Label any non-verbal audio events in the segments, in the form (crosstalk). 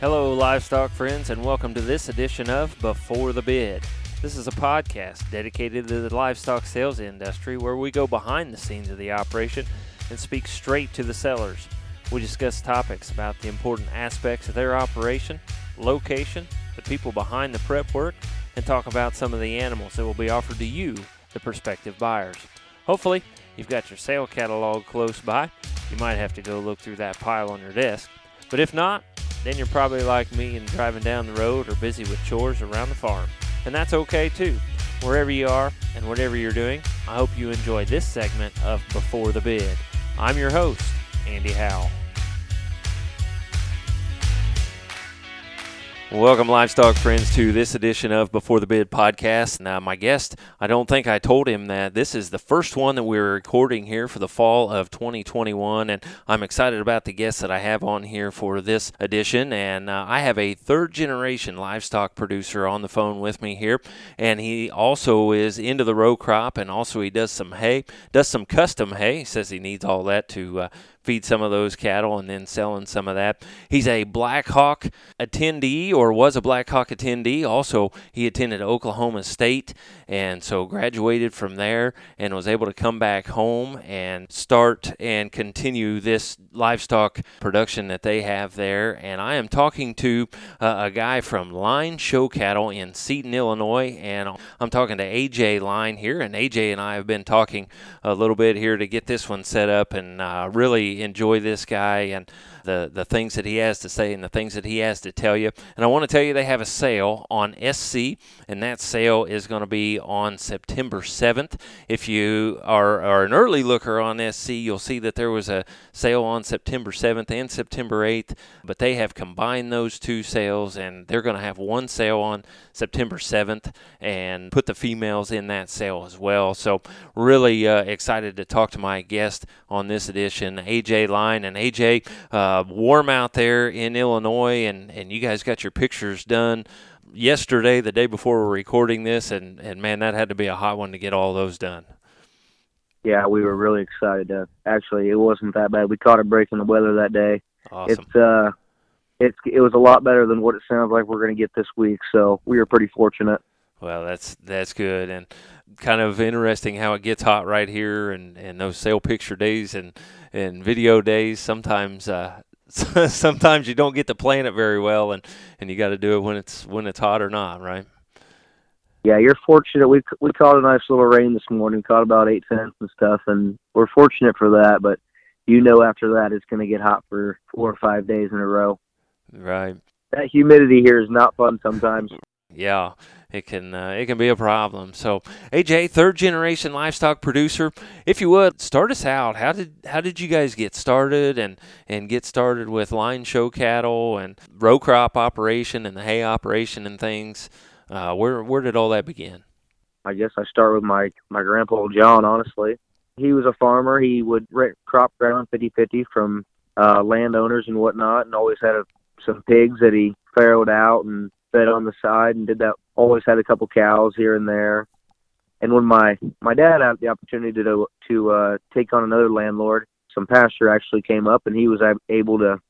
Hello, livestock friends, and welcome to this edition of Before the Bid. This is a podcast dedicated to the livestock sales industry where we go behind the scenes of the operation and speak straight to the sellers. We discuss topics about the important aspects of their operation, location, the people behind the prep work, and talk about some of the animals that will be offered to you, the prospective buyers. Hopefully, you've got your sale catalog close by. You might have to go look through that pile on your desk. But if not, then you're probably like me and driving down the road or busy with chores around the farm. And that's okay too. Wherever you are and whatever you're doing, I hope you enjoy this segment of Before the Bid. I'm your host, Andy Howell. Welcome, livestock friends, to this edition of Before the Bid podcast. Now, my guest, I don't think I told him that this is the first one that we're recording here for the fall of 2021, and I'm excited about the guests that I have on here for this edition. And uh, I have a third generation livestock producer on the phone with me here, and he also is into the row crop, and also he does some hay, does some custom hay. He says he needs all that to uh, feed some of those cattle and then selling some of that. He's a Black Hawk attendee or was a Black Hawk attendee. Also, he attended Oklahoma State and so graduated from there and was able to come back home and start and continue this livestock production that they have there. And I am talking to uh, a guy from Line Show Cattle in Seaton, Illinois, and I'm talking to AJ Line here. And AJ and I have been talking a little bit here to get this one set up and uh, really enjoy this guy and the, the things that he has to say and the things that he has to tell you. And I want to tell you they have a sale on SC, and that sale is going to be on September 7th. If you are, are an early looker on SC, you'll see that there was a sale on September 7th and September 8th, but they have combined those two sales, and they're going to have one sale on September 7th and put the females in that sale as well. So, really uh, excited to talk to my guest on this edition, AJ Line. And AJ, uh, warm out there in Illinois, and, and you guys got your pictures done yesterday, the day before we're recording this, and, and man, that had to be a hot one to get all those done. Yeah, we were really excited. To, actually, it wasn't that bad. We caught a break in the weather that day. Awesome. It's uh, it's it was a lot better than what it sounds like we're going to get this week. So we were pretty fortunate. Well, that's that's good and kind of interesting how it gets hot right here and, and those sale picture days and, and video days. Sometimes uh, (laughs) sometimes you don't get to plan it very well and, and you got to do it when it's when it's hot or not, right? Yeah, you're fortunate. We we caught a nice little rain this morning. Caught about eight cents and stuff, and we're fortunate for that. But you know, after that, it's going to get hot for four or five days in a row. Right. That humidity here is not fun sometimes. Yeah, it can uh, it can be a problem. So, AJ, third generation livestock producer, if you would start us out. How did how did you guys get started and and get started with line show cattle and row crop operation and the hay operation and things? Uh, where where did all that begin? I guess I start with my my grandpa John. Honestly, he was a farmer. He would rent crop ground 50-50 from uh, landowners and whatnot, and always had a, some pigs that he farrowed out and fed on the side and did that. Always had a couple cows here and there. And when my my dad had the opportunity to to uh, take on another landlord, some pasture actually came up, and he was able to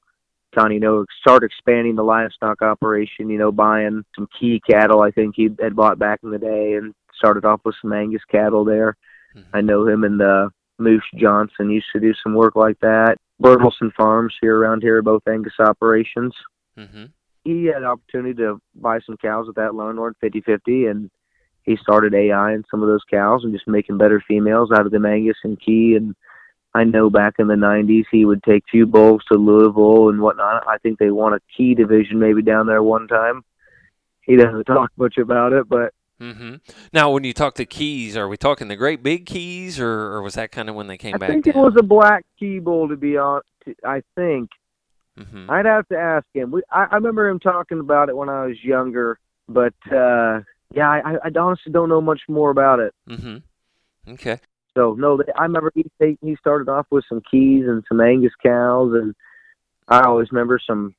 kind of you know start expanding the livestock operation. You know, buying some Chi cattle. I think he had bought back in the day, and started off with some Angus cattle there. Mm-hmm. I know him and uh, Moose Johnson used to do some work like that. Bertelson Farms here around here, both Angus operations. Mm-hmm he had an opportunity to buy some cows with that landlord 50-50 and he started AI in some of those cows and just making better females out of them Angus and Chi and I know back in the 90s he would take few bulls to Louisville and whatnot. I think they won a Chi division maybe down there one time. He doesn't (laughs) talk much about it, but Mm-hmm. Now, when you talk to Chis, are we talking the great big Chis, or, or was that kind of when they came I back? I think down? it was a black Chi bull, to be honest. I think Mm-hmm. I'd have to ask him. We, I, I remember him talking about it when I was younger, but uh, yeah, I, I honestly don't know much more about it. Mm-hmm. Okay. So no, I remember he he started off with some Chis and some Angus cows, and I always remember some,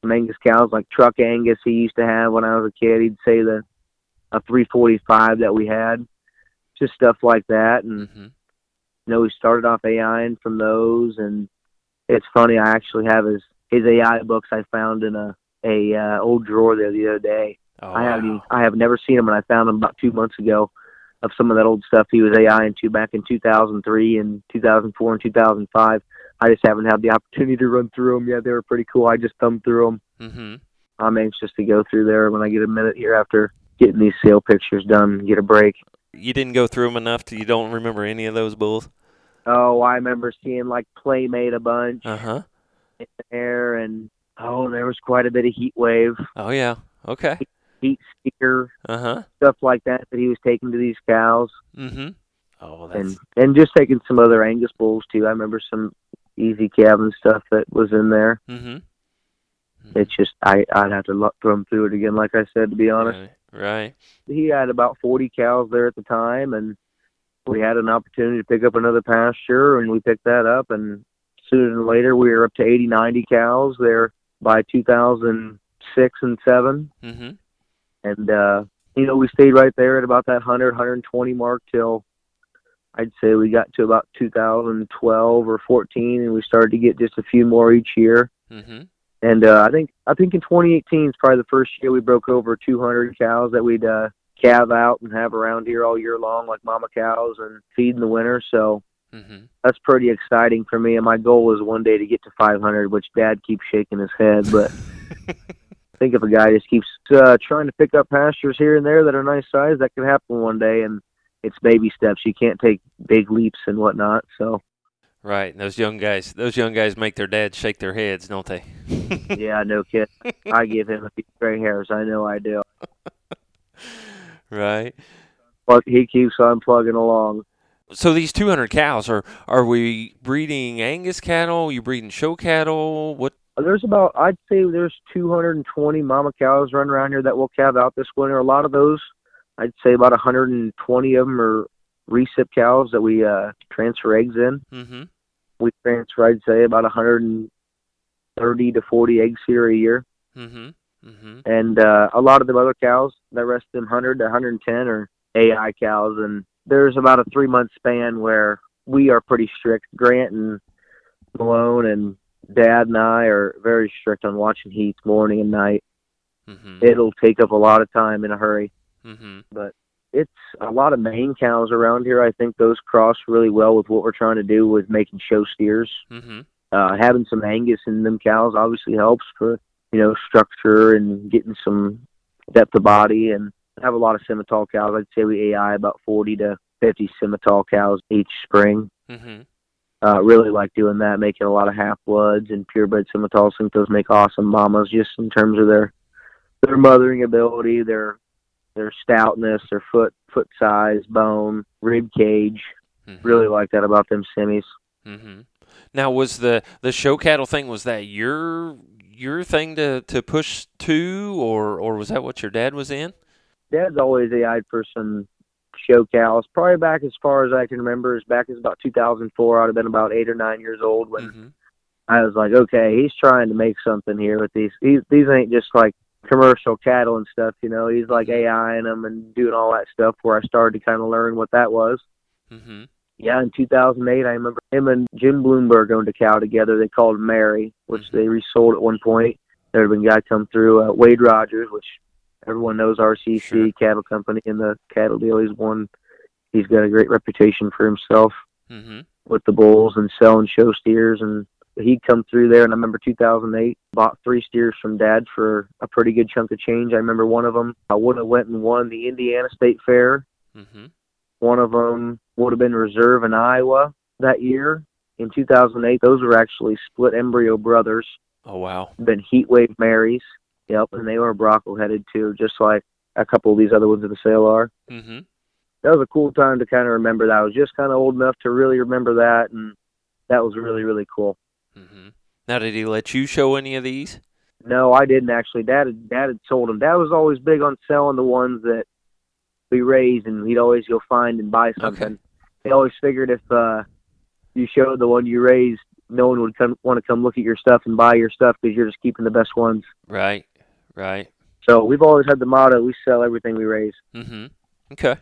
some Angus cows like truck Angus he used to have when I was a kid. He'd say the a 345 that we had, just stuff like that, and mm-hmm. you know we started off AIing from those, and it's funny I actually have his his AI books I found in a a uh, old drawer there the other day. Oh, I haven't. wow. I have never seen them, and I found them about two months ago of some of that old stuff he was AI into back in 2003 and 2004 and 2005. I just haven't had the opportunity to run through them yet. They were pretty cool. I just thumbed through them. Mm-hmm. I'm anxious to go through there when I get a minute here after getting these sale pictures done and get a break. You didn't go through them enough to you don't remember any of those bulls. Oh, I remember seeing like Playmate a bunch Uh huh. In there, and oh, there was quite a bit of Heat Wave, Oh yeah. Okay. Heat Seeker, Uh huh. stuff like that that he was taking to these cows, Mm-hmm. Oh, that's and and just taking some other Angus bulls too. I remember some Easy Cabin stuff that was in there. mm-hmm. It's just I I'd have to look thumb through it again, like I said. To be honest, Right. Right. he had about 40 cows there at the time, and we had an opportunity to pick up another pasture, and we picked that up, and sooner than later we were up to 80, 90 cows there by 2006 and seven, Mm-hmm. and uh, you know we stayed right there at about that 100, 120 mark till I'd say we got to about 2012 or 14, and we started to get just a few more each year. Mm-hmm. And uh, I think I think in 2018 is probably the first year we broke over 200 cows that we'd uh, calve out and have around here all year long, like mama cows, and feed in the winter. So Mm-hmm. that's pretty exciting for me. And my goal is one day to get to 500, which Dad keeps shaking his head. But (laughs) think if a guy just keeps uh, trying to pick up pastures here and there that are nice size, that could happen one day. And it's baby steps. You can't take big leaps and whatnot. So Right. And those young guys, those young guys make their dads shake their heads, don't they? (laughs) yeah, no kid. I give him a few gray hairs. I know I do. (laughs) right. But he keeps on plugging along. So these 200 cows are are we breeding Angus cattle? You breeding show cattle? What? There's about I'd say there's 220 mama cows running around here that will calve out this winter. A lot of those, I'd say about 120 of them are recip cows that we uh, transfer eggs in. Mm-hmm. We transfer I'd say about 130 to 40 eggs here a year, Mm-hmm. Mm-hmm. and uh, a lot of the other cows, the rest of them 100 to 110 are AI cows, and there's about a three month span where we are pretty strict. Grant and Malone and Dad and I are very strict on watching heats morning and night. Mm-hmm. It'll take up a lot of time in a hurry. Mm-hmm. It's a lot of Maine cows around here. I think those cross really well with what we're trying to do with making show steers. Mm-hmm. Uh, having some Angus in them cows obviously helps for you know structure and getting some depth of body. And have a lot of Simmental cows. I'd say we AI about 40 to 50 Simmental cows each spring. Mm-hmm. Uh, really like doing that, making a lot of half bloods and purebred Simmentals. I think those make awesome mamas just in terms of their their mothering ability, their their stoutness, their foot foot size, bone, rib cage. Mm-hmm. Really like that about them semis. Mm-hmm. Now, was the the show cattle thing was that your your thing to, to push to, or or was that what your dad was in? Dad's always AI'd for some show cows. Probably back as far as I can remember, is back as about 2004. I'd have been about eight or nine years old when Mm-hmm. I was like, okay, he's trying to make something here with these. These these ain't just like commercial cattle and stuff, you know. He's like AIing them and doing all that stuff. Where I started to kind of learn what that was. Mm-hmm. Yeah, in 2008, I remember him and Jim Bloomberg owned a cow together. They called Mary, which Mhm. they resold at one point. There had been a guy come through, uh, Wade Rogers, which everyone knows RCC Sure. Cattle Company in the cattle deal. He's won. He's got a great reputation for himself Mm-hmm. with the bulls and selling show steers and he'd come through there and I remember 2008 bought three steers from dad for a pretty good chunk of change. I remember one of them I would have went and won the Indiana State Fair. Mm-hmm. One of them would have been reserve in Iowa that year in 2008. Those were actually split embryo brothers, Oh wow. been heat wave Marys. Yep, and they were Bronco headed too, just like a couple of these other ones in the sale are. Mm-hmm. that was a cool time to kind of remember that. I was just kind of old enough to really remember that, and that was really really cool. Mm-hmm. Now, did he let you show any of these? No, I didn't actually. Dad had Dad had sold them. Dad was always big on selling the ones that we raised, and he'd always go find and buy something. He always figured if uh, you showed the one you raised, no one would come want to come look at your stuff and buy your stuff because you're just keeping the best ones. Right. Right. So we've always had the motto: we sell everything we raise. Mm-hmm. Okay.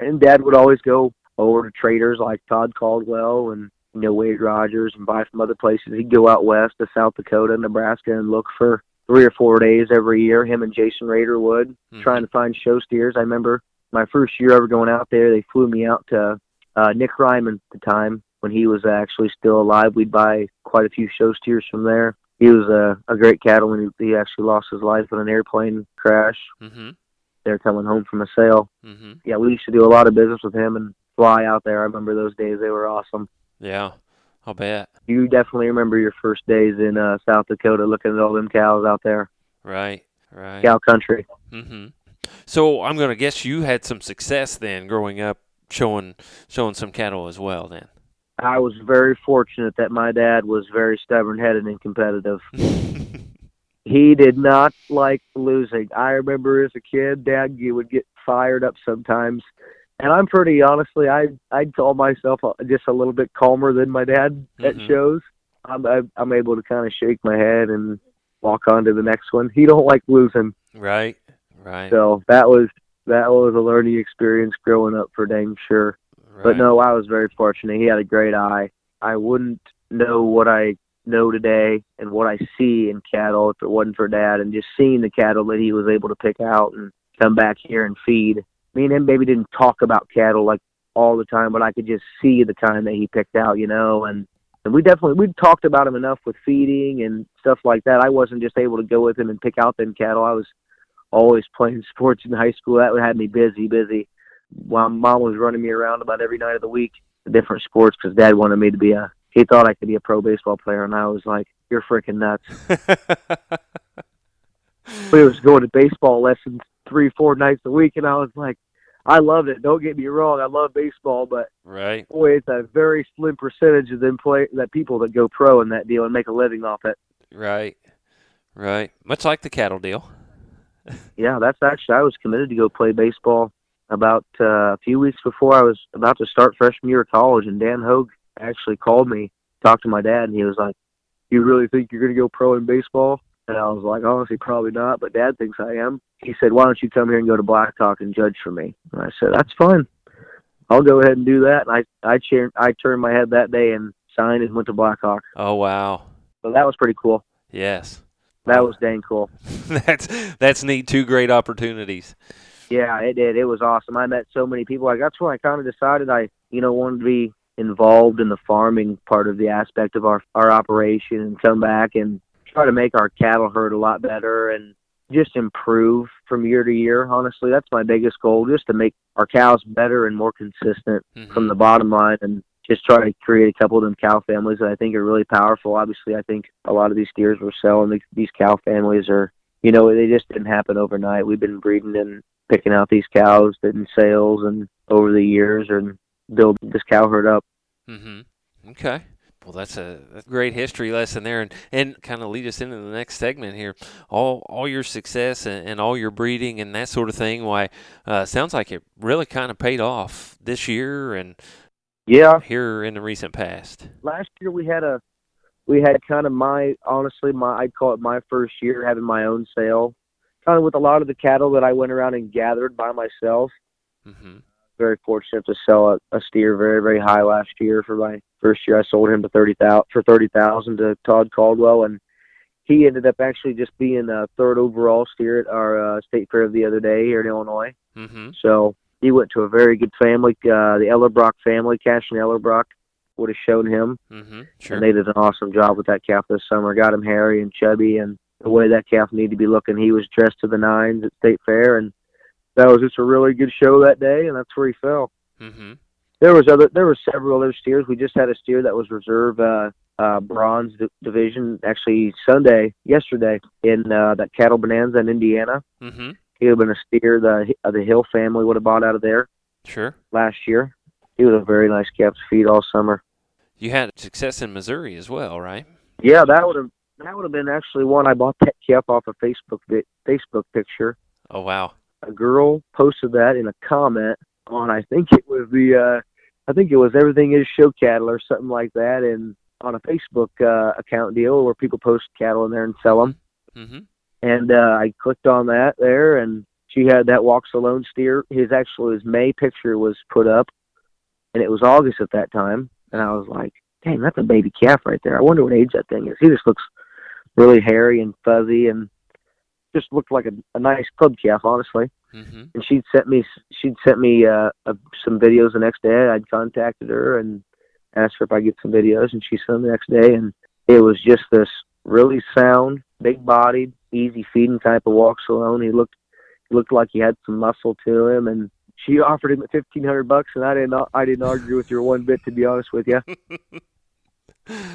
And Dad would always go over to traders like Todd Caldwell and you know Wade Rogers and buy from other places. He'd go out west to South Dakota, Nebraska, and look for three or four days every year. Him and Jason Rader would Mhm. trying to find show steers. I remember my first year ever going out there. They flew me out to uh, Nick Ryman at the time when he was actually still alive. We'd buy quite a few show steers from there. He was a, a great cattleman. He, he actually lost his life in an airplane crash. Mhm. They're coming home from a sale. Mhm. Yeah, we used to do a lot of business with him and fly out there. I remember those days; they were awesome. Yeah. I'll bet. You definitely remember your first days in uh, South Dakota, looking at all them cows out there, Right. Right. cow country. Mm-hmm. So I'm going to guess you had some success then growing up showing showing some cattle as well then. I was very fortunate that my dad was very stubborn-headed and competitive. (laughs) he did not like losing. I remember as a kid, Dad you would get fired up sometimes, and I'm pretty honestly, I I'd call myself just a little bit calmer than my dad at Mhm. shows. I'm I'm I'm able to kind of shake my head and walk on to the next one. He don't like losing, right. Right. so that was that was a learning experience growing up for dang sure. Right. But no, I was very fortunate. He had a great eye. I wouldn't know what I know today and what I see in cattle if it wasn't for Dad and just seeing the cattle that he was able to pick out and come back here and feed. Me and him maybe didn't talk about cattle like all the time, but I could just see the kind that he picked out, you know, and and we definitely we talked about him enough with feeding and stuff like that. I wasn't just able to go with him and pick out them cattle. I was always playing (laughs) sports in high school. That had me busy, busy. While mom was running me around about every night of the week to different sports because dad wanted me to be a. He thought I could be a pro baseball player, and I was like, "You're freaking nuts." (laughs) We was going to baseball lessons three, four nights a week, and I was like, "I loved it. Don't get me wrong, I love baseball, but right. boy, it's a very slim percentage of them play that people that go pro in that deal and make a living off it." Right. Right. Much like the cattle deal. (laughs) Yeah, that's actually I was committed to go play baseball about uh, a few weeks before I was about to start freshman year of college, and Dan Hogue actually called me, talked to my dad, and he was like, "You really think you're going to go pro in baseball?" And I was like, "Honestly, probably not, but Dad thinks I am." He said, "Why don't you come here and go to Blackhawk and judge for me?" And I said, "That's fine. I'll go ahead and do that." And I I cheered, I turned my head that day and signed and went to Blackhawk. Oh wow. So that was pretty cool. Yes. That was dang cool. (laughs) that's that's neat. Two great opportunities. Yeah, it did. It was awesome. I met so many people. Like that's when I kind of decided I, you know, wanted to be involved in the farming part of the aspect of our our operation and come back and try to make our cattle herd a lot better and just improve from year to year. Honestly, that's my biggest goal, just to make our cows better and more consistent Mhm. from the bottom line and just try to create a couple of them cow families that I think are really powerful. Obviously, I think a lot of these steers we're selling, these- these cow families are, you know, they just didn't happen overnight. We've been breeding and picking out these cows in sales and over the years and build this cow herd up. Mhm. Okay. Well, that's a, that's a great history lesson there, and, and kind of lead us into the next segment here. All all your success and, and all your breeding and that sort of thing. Why, uh, sounds like it really kind of paid off this year and Yeah, here in the recent past. last year we had a we had kind of my honestly my I'd call it my first year having my own sale, kind of with a lot of the cattle that I went around and gathered by myself. hmm Very fortunate to sell a, a steer very very high last year for my first year. I sold him to thirty thousand for thirty thousand to Todd Caldwell, and he ended up actually just being a third overall steer at our uh, state fair the other day here in Illinois. hmm So he went to a very good family, uh, the Ellerbrock family. Cash and Ellerbrock would have shown him. hmm Sure. And they did an awesome job with that calf this summer. Got him hairy and chubby, and the way that calf needed to be looking, he was dressed to the nines at State Fair, and that was just a really good show that day, and that's where he fell. hmm There was other, there were several other steers. We just had a steer that was reserve uh, uh, bronze d- division actually Sunday, yesterday in uh, that cattle bonanza in Indiana. hmm He would have been a steer the uh, the Hill family would have bought out of there Sure. last year. He was a very nice calf to feed all summer. You had success in Missouri as well, right? Yeah, that would have that would have been actually one I bought that calf off a Facebook Facebook picture. Oh wow. A girl posted that in a comment on I think it was the uh I think it was everything is show cattle or something like that and on a Facebook uh account deal where people post cattle in there and sell them. Mm-hmm. And uh I clicked on that there and she had that walks alone steer. His actual his May picture was put up and it was August at that time and I was like, Dang, that's a baby calf right there. I wonder what age that thing is. He just looks really hairy and fuzzy and just looked like a, a nice club calf, honestly. Mm-hmm. And she'd sent me she'd sent me uh, uh, some videos the next day. I'd contacted her and asked her if I get some videos, and she sent them the next day, and it was just this really sound, big bodied, easy feeding type of walks alone. He looked he looked like he had some muscle to him, and she offered him fifteen hundred bucks, and I didn't I didn't argue with her one bit, to be honest with you. (laughs)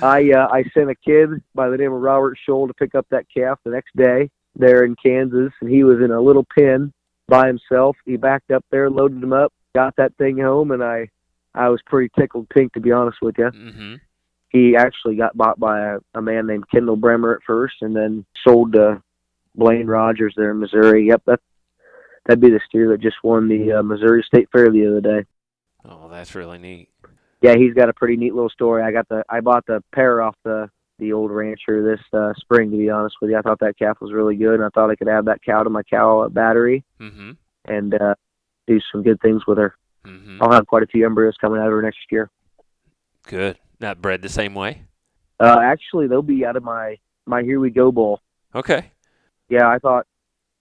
I uh, I sent a kid by the name of Robert Scholl to pick up that calf the next day there in Kansas, and he was in a little pen by himself. He backed up there, loaded him up, got that thing home, and I I was pretty tickled pink to be honest with you. Mm-hmm. He actually got bought by a, a man named Kendall Bremer at first, and then sold to Blaine Rogers there in Missouri. Yep, that that'd be the steer that just won the uh, Missouri State Fair the other day. Oh, that's really neat. Yeah, he's got a pretty neat little story. I got the I bought the pair off the the old rancher this uh, spring. To be honest with you, I thought that calf was really good, and I thought I could add that cow to my cow battery Mm-hmm. and uh, do some good things with her. Mm-hmm. I'll have quite a few embryos coming out of her next year. Good. Not bred the same way. Uh, actually, they'll be out of my my Here We Go bowl. Okay. Yeah, I thought,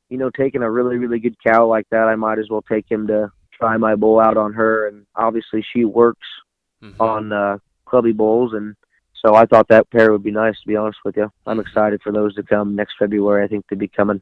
you know, taking a really really good cow like that, I might as well take him to try my bull out on her, and obviously she works Mm-hmm. on uh, clubby Bowls, and so I thought that pair would be nice. To be honest with you, I'm excited for those to come next February. I think to be coming.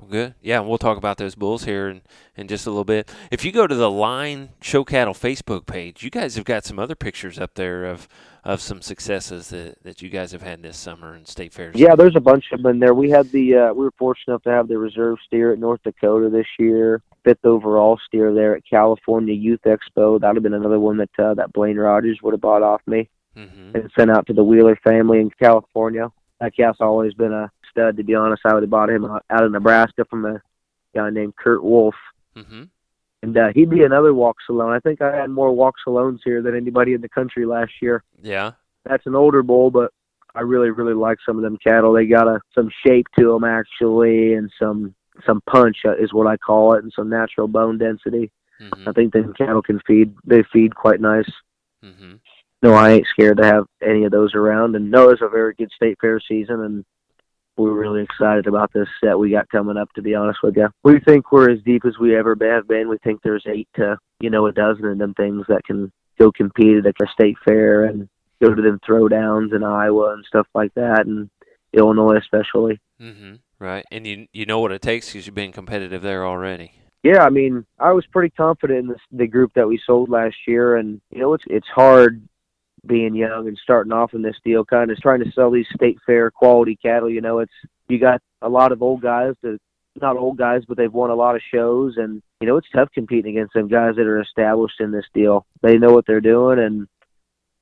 Well, good. Yeah, we'll talk about those bulls here in, in just a little bit. If you go to the Line Show Cattle Facebook page, you guys have got some other pictures up there of, of some successes that, that you guys have had this summer in state fairs. Yeah, there's a bunch of them in there. We had the uh, we were fortunate enough to have the reserve steer at North Dakota this year. Fifth overall steer there at California Youth Expo. That'd have been another one that uh, that Blaine Rogers would have bought off me Mm-hmm. and sent out to the Wheeler family in California. That calf's always been a stud. To be honest, I would have bought him out of Nebraska from a guy named Kurt Wolf. Mm-hmm. And uh, he'd be another walks alone. I think I had more walks alones here than anybody in the country last year. Yeah. That's an older bull, but I really, really like some of them cattle. They got a some shape to them actually, and some some punch uh, is what I call it, and some natural bone density. Mm-hmm. I think them cattle can feed. They feed quite nice. Mm-hmm. No, I ain't scared to have any of those around. And no, it's a very good state fair season, and we're really excited about this set we got coming up. To be honest with you, we think we're as deep as we ever have been. We think there's eight to you know a dozen of them things that can go compete at a state fair and go to them throwdowns in Iowa and stuff like that, and Illinois especially. Mm-hmm. Right. And you you know what it takes because you've been competitive there already. Yeah, I mean, I was pretty confident in this, the group that we sold last year, and you know, it's it's hard being young and starting off in this deal, kind of trying to sell these state fair quality cattle. You know, it's you got a lot of old guys that not old guys, but they've won a lot of shows, and you know, it's tough competing against them guys that are established in this deal. They know what they're doing, and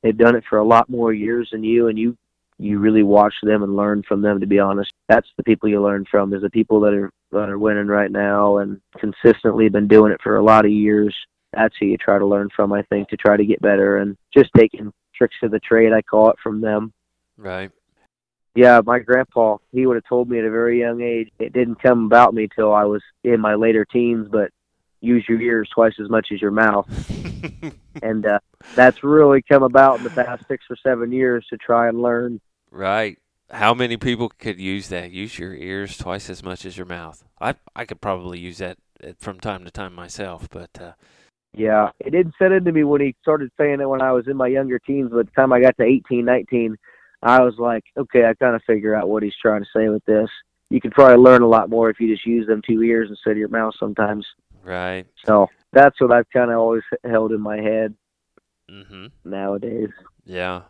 they've done it for a lot more years than you, and you you really watch them and learn from them. To be honest, that's the people you learn from. Is the people that are that are winning right now and consistently been doing it for a lot of years. That's who you try to learn from. I think to try to get better and just taking tricks of the trade. I call it from them. Right. Yeah, my grandpa, he would have told me at a very young age. It didn't come about me till I was in my later teens, but use your ears twice as much as your mouth. (laughs) and uh, that's really come about in the past six or seven years to try and learn. right. How many people could use that? Use your ears twice as much as your mouth. I I could probably use that uh, from time to time myself, but uh, Yeah, it didn't set into me when he started saying it when I was in my younger teens. But the time I got to 18, 19, I was like, okay, I kind of figure out what he's trying to say with this. You could probably learn a lot more if you just use them two ears instead of your mouth sometimes. right. So that's what I've kind of always held in my head Mm-hmm. nowadays. Yeah.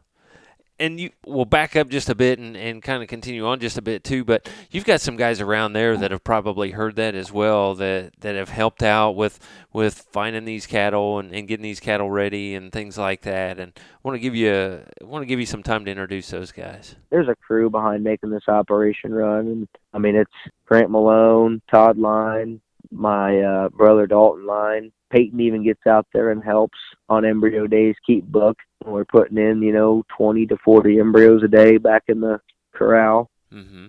And you will back up just a bit and, and kind of continue on just a bit too, but you've got some guys around there that have probably heard that as well that, that have helped out with with finding these cattle and, and getting these cattle ready and things like that. And I want to give you a, want to give you some time to introduce those guys. There's a crew behind making this operation run, and I mean it's Grant Malone, Todd Line, my uh, brother Dalton Line. Peyton even gets out there and helps on embryo days, keep book. We're putting in, you know, 20 to 40 embryos a day back in the corral. Mm-hmm.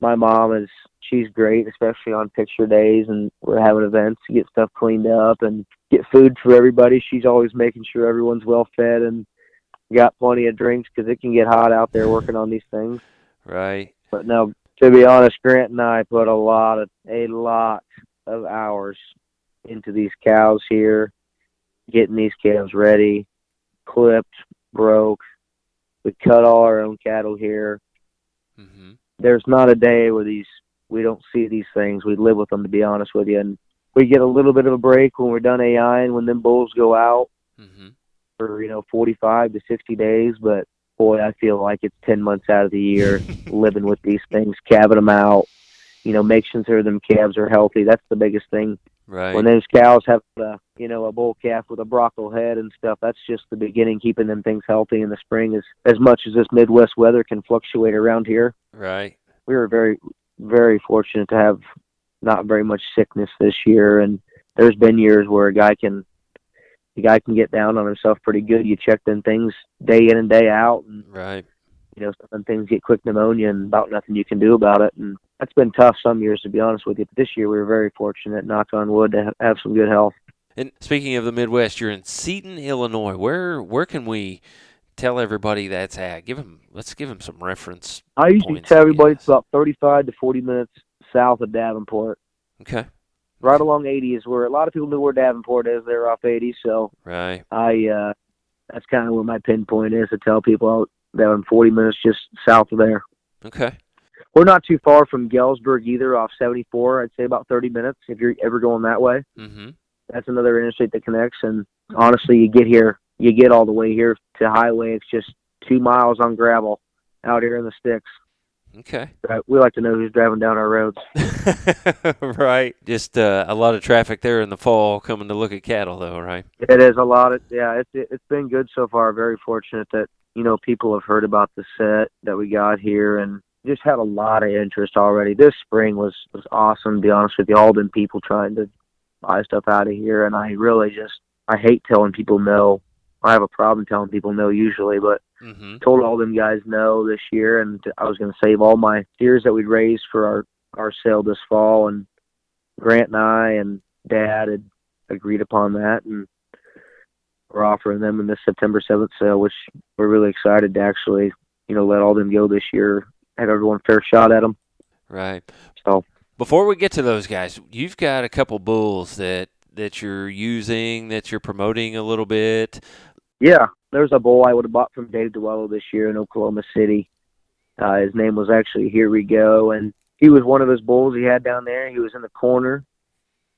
My mom is, she's great, especially on picture days and we're having events to get stuff cleaned up and get food for everybody. She's always making sure everyone's well fed and got plenty of drinks because it can get hot out there working on these things. Right. But no, To be honest, Grant and I put a lot of a lot of hours into these cows here, getting these calves ready, clipped, broke. We cut all our own cattle here. Mm-hmm. There's not a day where these we don't see these things. We live with them, to be honest with you, and we get a little bit of a break when we're done AI and when them bulls go out Mm-hmm. for you know 45 to 60 days. But boy, I feel like it's 10 months out of the year (laughs) living with these things, calving them out. You know, making sure them calves are healthy. That's the biggest thing. Right. When those cows have a you know a bull calf with a brockle head and stuff, that's just the beginning. Keeping them things healthy in the spring is as much as this Midwest weather can fluctuate around here. right. We were very very fortunate to have not very much sickness this year, and there's been years where a guy can the guy can get down on himself pretty good. You check them things day in and day out, and Right. You know some things get quick pneumonia, and about nothing you can do about it. And that's been tough some years, to be honest with you. But this year we were very fortunate, knock on wood, to have some good health. And speaking of the Midwest, you're in Seaton, Illinois. Where where can we tell everybody that's at? Give them let's give them some reference. I usually tell everybody it's about 35 to 40 minutes south of Davenport. Okay. Right along 80 is where a lot of people know where Davenport is. They're off 80, so Right. I uh, that's kind of where my pinpoint is to tell people I'm 40 minutes just south of there. Okay. We're not too far from Galesburg either, off 74. I'd say about 30 minutes if you're ever going that way. Mm-hmm. That's another interstate that connects. And honestly, you get here, you get all the way here to highway. It's just two miles on gravel out here in the sticks. Okay. Right? We like to know who's driving down our roads. (laughs) right. Just uh, a lot of traffic there in the fall coming to look at cattle, though, right? It is a lot of yeah. It's it's been good so far. Very fortunate that you know people have heard about the set that we got here and just had a lot of interest already. This spring was was awesome. To be honest with you, all them people trying to buy stuff out of here, and I really just I hate telling people no. I have a problem telling people no usually, but Mm-hmm. told all them guys no this year, and I was going to save all my tears that we'd raised for our our sale this fall. And Grant and I and Dad had agreed upon that, and we're offering them in this September seventh sale, which we're really excited to actually, you know, let all them go this year. Have everyone fair shot at them. Right. So Before we get to those guys, you've got a couple bulls that that you're using that you're promoting a little bit. yeah, there's a bull I would have bought from Dave DeWello this year in Oklahoma City. Uh, his name was actually Here We Go, and he was one of his bulls he had down there. He was in the corner.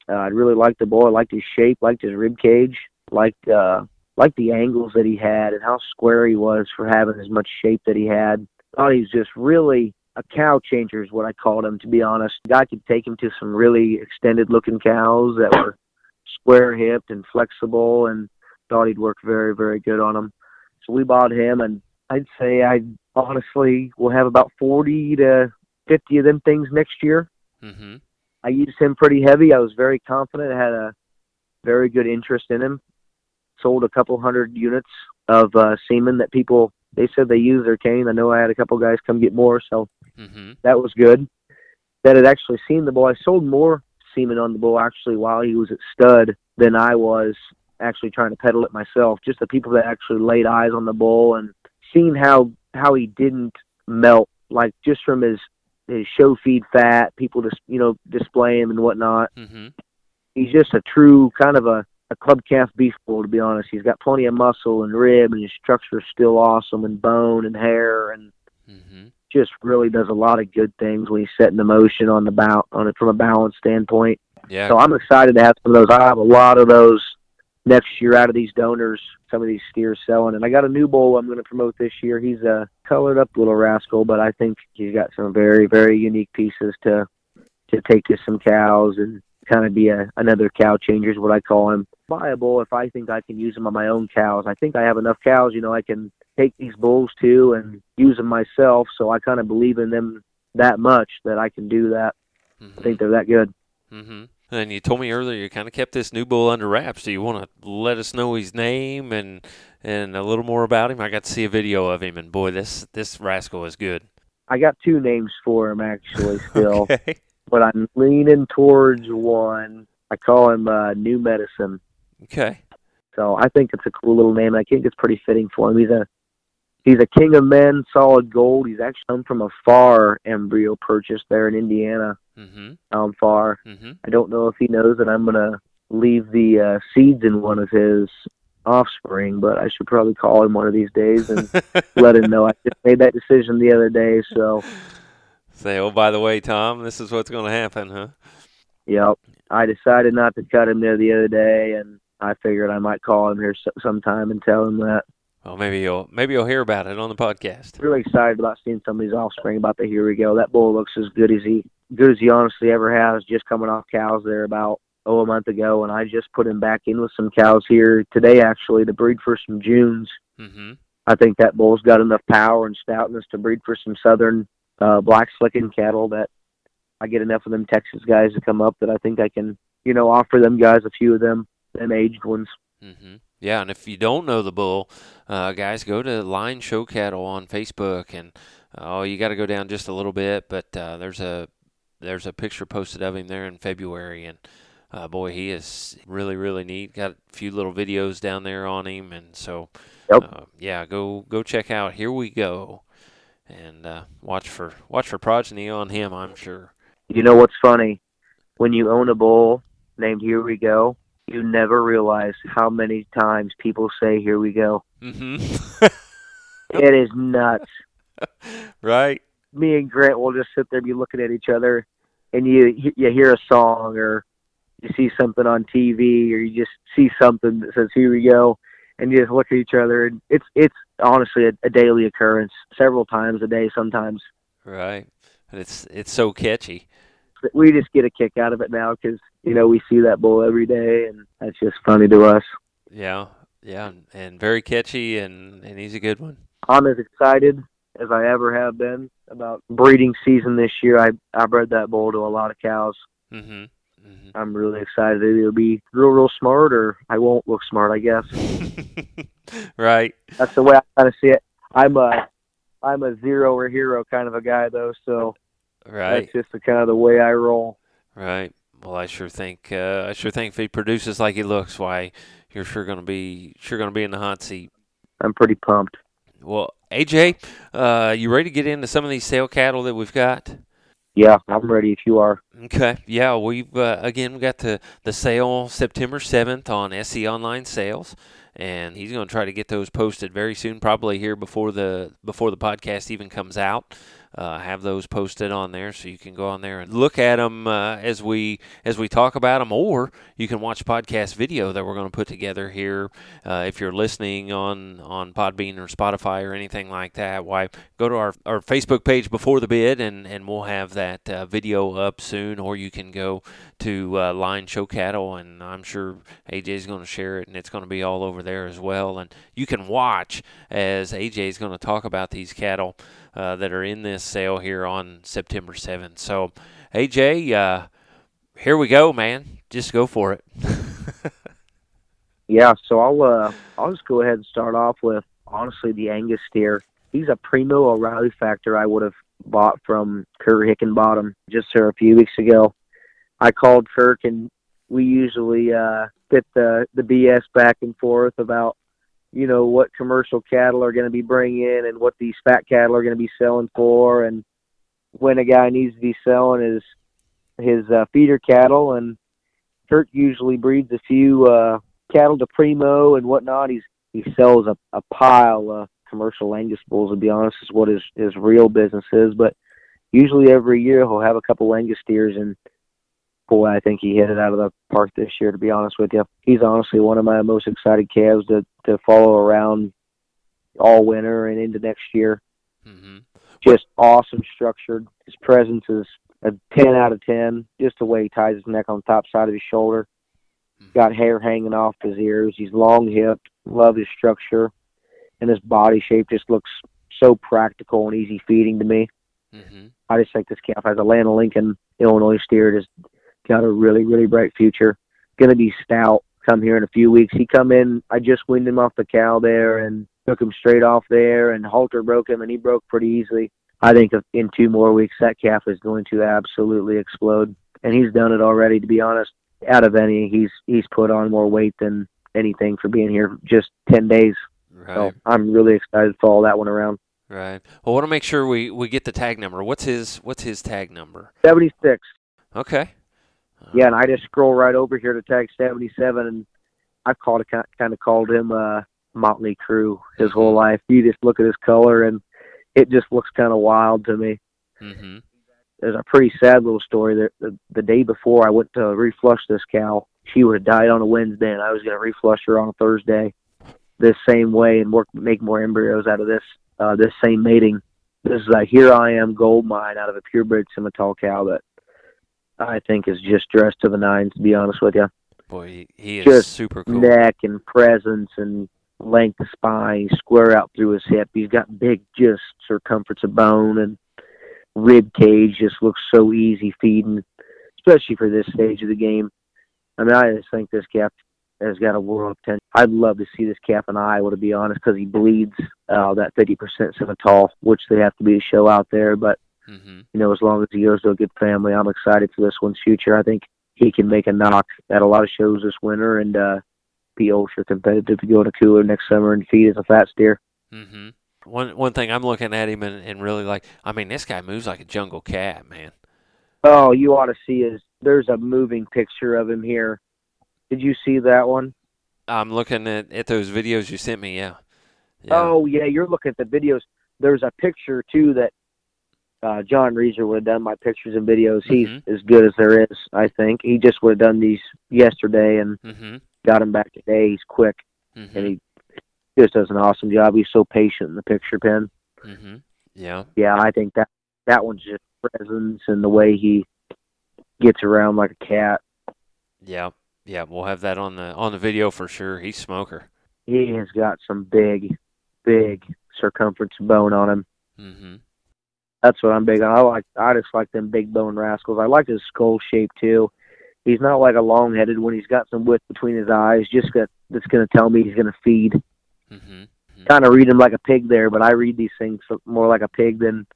Uh, I really liked the bull. I liked his shape, liked his rib cage, liked uh, liked the angles that he had, and how square he was for having as much shape that he had. Thought he was just really a cow changer, is what I called him. To be honest, guy could take him to some really extended looking cows that were square hipped and flexible, and thought he'd work very, very good on them. So we bought him, and I'd say I honestly will have about 40 to 50 of them things next year. Mm-hmm. I used him pretty heavy. I was very confident. I had a very good interest in him. Sold a couple hundred units of uh, semen that people they said they used their cane. I know I had a couple guys come get more, so Mm-hmm. that was good. That had actually seen the bull. I sold more semen on the bull actually while he was at stud than I was actually trying to peddle it myself. Just the people that actually laid eyes on the bull and seen how how he didn't melt, like just from his his show feed fat, people just you know display him and whatnot. Mm-hmm. He's just a true kind of a a club calf beef bull to be honest. He's got plenty of muscle and rib, and his structure's still awesome, and bone and hair, and Mm-hmm. just really does a lot of good things when he's setting the motion on the bout on it from a balance standpoint. Yeah. So I'm excited to have some of those. I have a lot of those next year out of these donors. Some of these steers selling, and I got a new bull I'm going to promote this year. He's a colored up little rascal, but I think he's got some very very unique pieces to to take to some cows and kind of be a another cow changer is what I call him. Viable if I think I can use them on my own cows. I think I have enough cows. You know, I can take these bulls to and use them myself. So I kind of believe in them that much that I can do that. I think they're that good. Mm-hmm. And you told me earlier you kind of kept this new bull under wraps. Do you want to let us know his name and and a little more about him? I got to see a video of him, and boy, this this rascal is good. I got two names for him actually (laughs) still, Okay. but I'm leaning towards one. I call him uh, New Medicine. Okay. So I think it's a cool little name. I think it's pretty fitting for him. He's a He's a king of men, solid gold. He's actually come from a far embryo purchase there in Indiana, Mm-hmm. um, far. Mm-hmm. I don't know if he knows that I'm gonna leave the uh, seeds in one of his offspring, but I should probably call him one of these days and (laughs) let him know I just made that decision the other day. So, Say, oh, by the way, Tom, this is what's going to happen, huh? yep, I decided not to cut him there the other day, and I figured I might call him here sometime and tell him that. Well, maybe you'll maybe you'll hear about it on the podcast. Really excited about seeing some of these offspring. About the here we go. That bull looks as good as he good as he honestly ever has. Just coming off cows there about oh a month ago, and I just put him back in with some cows here today actually to breed for some Junes. Mm-hmm. I think that bull's got enough power and stoutness to breed for some southern uh, black slicking cattle that I get enough of them Texas guys to come up that I think I can, you know, offer them guys a few of them, them aged ones. Mm-hmm. Yeah, and if you don't know the bull, uh, guys, go to Line Show Cattle on Facebook, and oh, you got to go down just a little bit, but uh, there's a there's a picture posted of him there in February, and uh, boy, he is really really neat. Got a few little videos down there on him, and so Yep. uh, yeah, go go check out. Here we go, and uh, watch for watch for progeny on him. I'm sure. You know what's funny? When you own a bull named Here We Go, you never realize how many times people say Here We Go. Mm-hmm. It (laughs) is nuts. right. Me and Grant will just sit there, and be looking at each other, and you you hear a song or you see something on TV or you just see something that says "Here we go," and you just look at each other. And it's it's honestly a, a daily occurrence, several times a day sometimes. Right. And it's it's so catchy. We just get a kick out of it now because you know we see that bull every day, and that's just funny to us. Yeah, yeah, and, and very catchy, and and he's a good one. I'm as excited as I ever have been about breeding season this year. I I bred that bull to a lot of cows. Mm-hmm. mm-hmm. I'm really excited. It'll be real, real smart, or I won't look smart. I guess (laughs) right. that's the way I kind of see it. I'm a I'm a zero or hero kind of a guy though, so Right. that's just the kind of the way I roll. Right. Well, I sure think uh, I sure think if he produces like he looks, why you're sure gonna be sure gonna be in the hot seat. I'm pretty pumped. Well, AJ, uh, you ready to get into some of these sale cattle that we've got? Yeah, I'm ready if you are. Okay. Yeah, we've uh, again we got the the sale September seventh on SC Online Sales, and he's going to try to get those posted very soon, probably here before the before the podcast even comes out. Uh, have those posted on there so you can go on there and look at them uh, as we as we talk about them, or you can watch podcast video that we're going to put together here. Uh, if you're listening on on Podbean or Spotify or anything like that, why go to our, our Facebook page before the bid, and and we'll have that uh, video up soon. Or you can go to uh, Line Show Cattle, and I'm sure AJ is going to share it, and it's going to be all over there as well. And you can watch as AJ is going to talk about these cattle uh, that are in this sale here on September 7th. So, AJ, uh, here we go, man. Just go for it. Yeah, so I'll uh I'll just go ahead and start off with honestly the Angus steer. He's a primo O'Reilly factor I would have bought from Kurt Hickenbottom just here a few weeks ago. I called Kirk and we usually uh fit the the BS back and forth about you know what commercial cattle are going to be bringing in and what these fat cattle are going to be selling for and when a guy needs to be selling his his uh, feeder cattle and Kurt usually breeds a few uh cattle to primo and whatnot. He's he sells a, a pile of commercial Angus bulls. To be honest, is what his his real business is. But usually every year he'll have a couple Angus steers, and boy, I think he hit it out of the park this year. To be honest with you, he's honestly one of my most excited calves to to follow around all winter and into next year. hmm Just awesome structured. His presence is a ten out of ten. Just the way he ties his neck on the top side of his shoulder got hair hanging off his ears. He's long hipped. Love his structure, and his body shape just looks so practical and easy feeding to me. hmm I just think this calf has a Atlanta Lincoln Illinois steer. Just got a really really bright future. Going to be stout. Come here in a few weeks. He come in. I just weaned him off the cow there and took him straight off there, and halter broke him, and he broke pretty easily. I think in two more weeks that calf is going to absolutely explode, and he's done it already. To be honest, out of any, he's he's put on more weight than anything for being here just ten days. Right. So I'm really excited to follow that one around. Right. Well, I want to make sure we, we get the tag number. What's his What's his tag number? 76. Okay. Yeah, and I just scroll right over here to tag 77, and I've called kind of called him uh, Motley Crew his whole life. You just look at his color, and it just looks kind of wild to me. Mm-hmm. There's a pretty sad little story. That the, the day before I went to reflush this cow, she would have died on a Wednesday, and I was going to reflush her on a Thursday, this same way, and work make more embryos out of this uh, this same mating. This is a here I am gold mine out of a purebred Simmental cow that I think is just dressed to the nines. To be honest with you, Boy, he, he is Just super cool. neck and presence and length of spine, square out through his hip. He's got big, just circumference of bone and rib cage. Just looks so easy feeding, especially for this stage of the game. I mean, I just think this calf has got a world of potential. I'd love to see this calf in Iowa, to be honest, because he bleeds uh, that 50% Simmental, which they have to be to show out there. But Mm-hmm. you know, as long as he goes to a good family, I'm excited for this one's future. I think he can make a knock at a lot of shows this winter and uh, be ultra competitive to go to Cooler next summer and feed as a fat steer. Mm-hmm. One one thing I'm looking at him and, and really like. I mean, this guy moves like a jungle cat, man. Oh, you ought to see his. There's a moving picture of him here. Did you see that one? I'm looking at, at those videos you sent me. Yeah. yeah. Oh yeah, you're looking at the videos. There's a picture too that uh, John Reeser would have done my pictures and videos. He's Mhm. as good as there is, I think. He just would have done these yesterday and Mm-hmm. got him back today. He's quick. Mm-hmm. and he just does an awesome job. He's so patient in the picture pen. mm-hmm. Yeah. Yeah, I think that that one's just presence and the way he gets around like a cat. Yeah. Yeah. We'll have that on the on the video for sure. He's smoker. He has got some big, big circumference bone on him. Mm-hmm. That's what I'm big on. I like I just like them big bone rascals. I like his skull shape too. He's not like a long headed one. He's got some width between his eyes. Just got that's gonna tell me he's gonna feed. Mm-hmm. Kind of read him like a pig there, but I read these things more like a pig than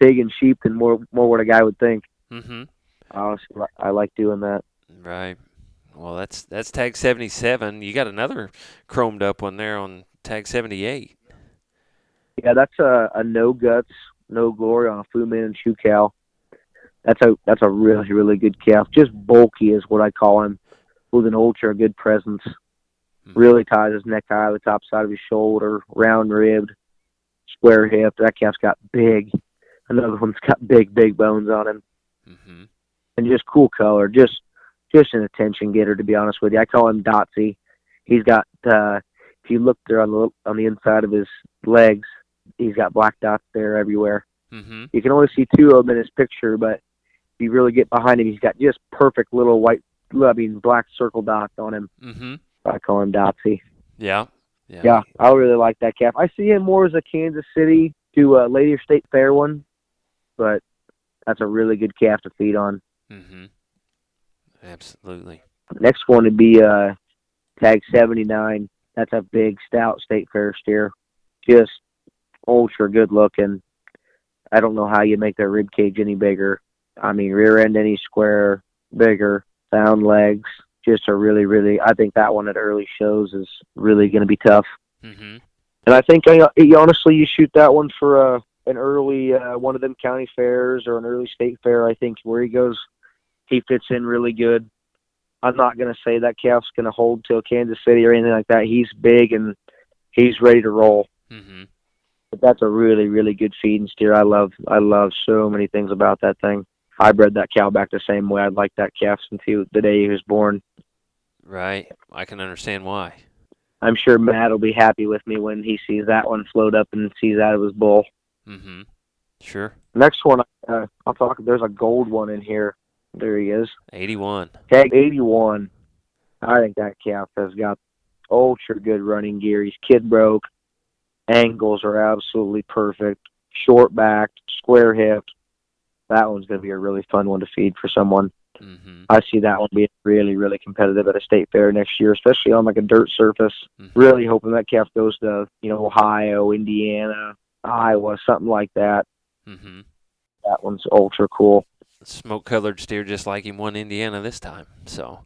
pig and sheep than more more what a guy would think. Mm-hmm. I honestly, I like doing that. Right. Well, that's that's tag 77. You got another chromed up one there on tag 78. Yeah, that's a, a no guts, no glory on a Fu Manchu cow. That's a that's a really really good calf. Just bulky is what I call him, with an ultra good presence. Mhm. Really ties his neck high, the top side of his shoulder, round ribbed, square hip. That calf's got big. Another one's got big big bones on him, Mm-hmm. and just cool color. Just just an attention getter to be honest with you. I call him Dotsy. He's got uh, if you look there on the on the inside of his legs, he's got black dots there everywhere. Mm-hmm. You can only see two of them in his picture, but if you really get behind him, he's got just perfect little white, I mean, black circle dots on him. Mm-hmm. I call him Dotsy. Yeah. Yeah. Yeah, I really like that calf. I see him more as a Kansas City to a Lady State Fair one, but that's a really good calf to feed on. Mm-hmm. Absolutely. Next one would be uh, tag 79. That's a big, stout State Fair steer. Just ultra good looking. I don't know how you make their rib cage any bigger. I mean, rear end any square, bigger, sound legs. Just a really, really. I think that one at early shows is really going to be tough. Mm-hmm. And I think uh, honestly, you shoot that one for uh, an early uh, one of them county fairs or an early state fair. I think where he goes, he fits in really good. I'm not going to say that calf's going to hold till Kansas City or anything like that. He's big and he's ready to roll. Mm-hmm. But that's a really, really good feeding steer. I love, I love so many things about that thing. I bred that cow back the same way. I'd like that calf since he, the day he was born. Right. I can understand why. I'm sure Matt will be happy with me when he sees that one float up and sees that of his bull. Mm-hmm. Sure. Next one, uh, I'll talk. There's a gold one in here. There he is. 81. Tag 81. I think that calf has got ultra good running gear. He's kid broke. Angles are absolutely perfect. Short backed, square hipped. That one's going to be a really fun one to feed for someone. Mm-hmm. I see that one being really, really competitive at a state fair next year, especially on like a dirt surface. Mm-hmm. Really hoping that calf goes to, you know, Ohio, Indiana, Iowa, something like that. Mm-hmm. That one's ultra cool. Smoke colored steer just like him won Indiana this time. So.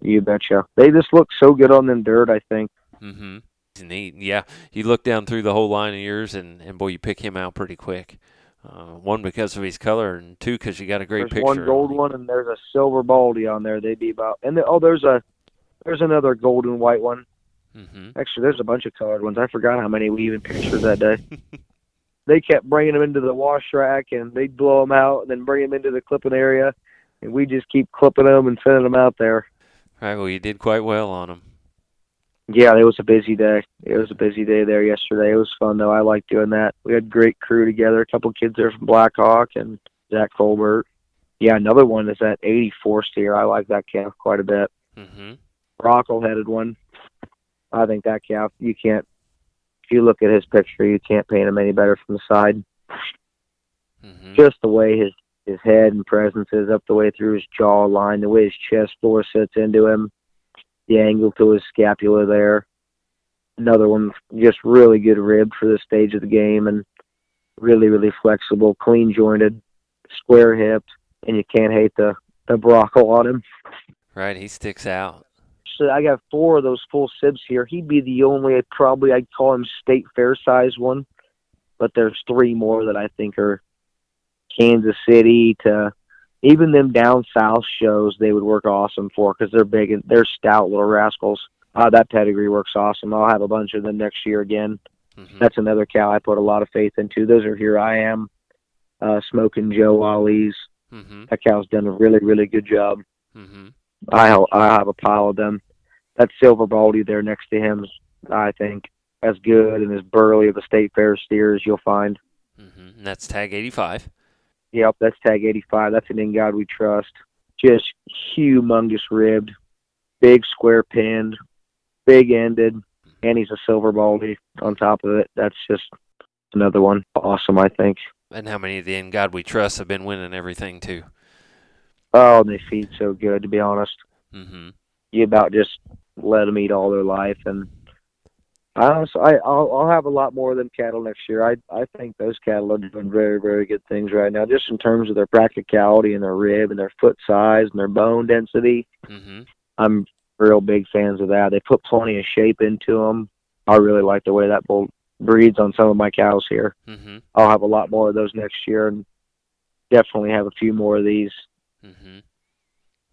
You betcha. They just look so good on them dirt, I think. Mm-hmm. Neat. Yeah, you look down through the whole line of yours, and, and boy, you pick him out pretty quick. Uh, one because of his color, and two because you got a great there's picture. one gold one, and there's a silver baldy on there. They'd be about, and the, oh, there's a there's another gold and white one. Mm-hmm. Actually, there's a bunch of colored ones. I forgot how many we even pictured that day. (laughs) they kept bringing them into the wash rack, and they'd blow them out, and then bring them into the clipping area, and we just keep clipping them and sending them out there. Right. Well, you did quite well on them. Yeah, it was a busy day. It was a busy day there yesterday. It was fun though. I like doing that. We had great crew together. A couple kids there from Blackhawk and Zach Colbert. Yeah, another one is that 84 steer. I like that calf quite a bit. Mm-hmm. Brockle headed one. I think that calf you can't. If you look at his picture, you can't paint him any better from the side. Mm-hmm. Just the way his his head and presence is up the way through his jaw line, the way his chest floor sits into him, the angle to his scapula there. Another one, just really good rib for this stage of the game, and really, really flexible, clean jointed, square hipped, and you can't hate the the brockle on him. Right. He sticks out. So I got four of those full sibs here. He'd be the only, probably I'd call him state fair size one, but there's three more that I think are Kansas City to even them down south shows they would work awesome for because they're big and they're stout little rascals. Uh, that pedigree works awesome. I'll have a bunch of them next year again. Mm-hmm. That's another cow I put a lot of faith into. Those are here I am, uh, smoking Joe Ollie's. Mm-hmm. That cow's done a really really good job. Mm-hmm. I I have a pile of them. That silver baldy there next to him, I think, as good and as burly of a state fair steer as you'll find. Mm-hmm. And that's tag 85. Yep, that's tag 85. That's an In God We Trust. Just humongous ribbed, big square pinned, big ended, and he's a silver baldy on top of it. That's just another one. Awesome, I think. And how many of the In God We Trust have been winning everything, too? Oh, they feed so good, to be honest. Mm-hmm. You about just let them eat all their life, and I honestly, I I'll, I'll have a lot more of them cattle next year. I I think those cattle are doing very very good things right now, just in terms of their practicality and their rib and their foot size and their bone density. Mm-hmm. I'm real big fans of that. They put plenty of shape into them. I really like the way that bull breeds on some of my cows here. Mm-hmm. I'll have a lot more of those next year, and definitely have a few more of these. Mm-hmm.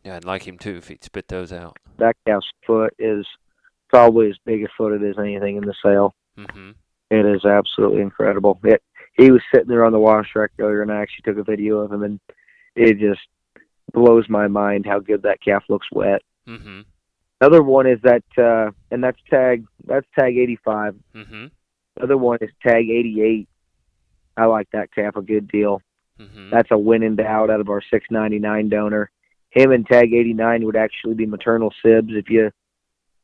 Yeah, I'd like him too if he'd spit those out. That cow's foot is probably as big a footed as anything in the sale. Mm-hmm. It is absolutely incredible. It, he was sitting there on the wash rack earlier, and I actually took a video of him, and it just blows my mind how good that calf looks wet. Mm-hmm. Other one is that, uh, and that's tag that's tag 85. Mm-hmm. Other one is tag 88. I like that calf a good deal. Mm-hmm. That's a win and out out of our 699 donor. Him and tag 89 would actually be maternal sibs if you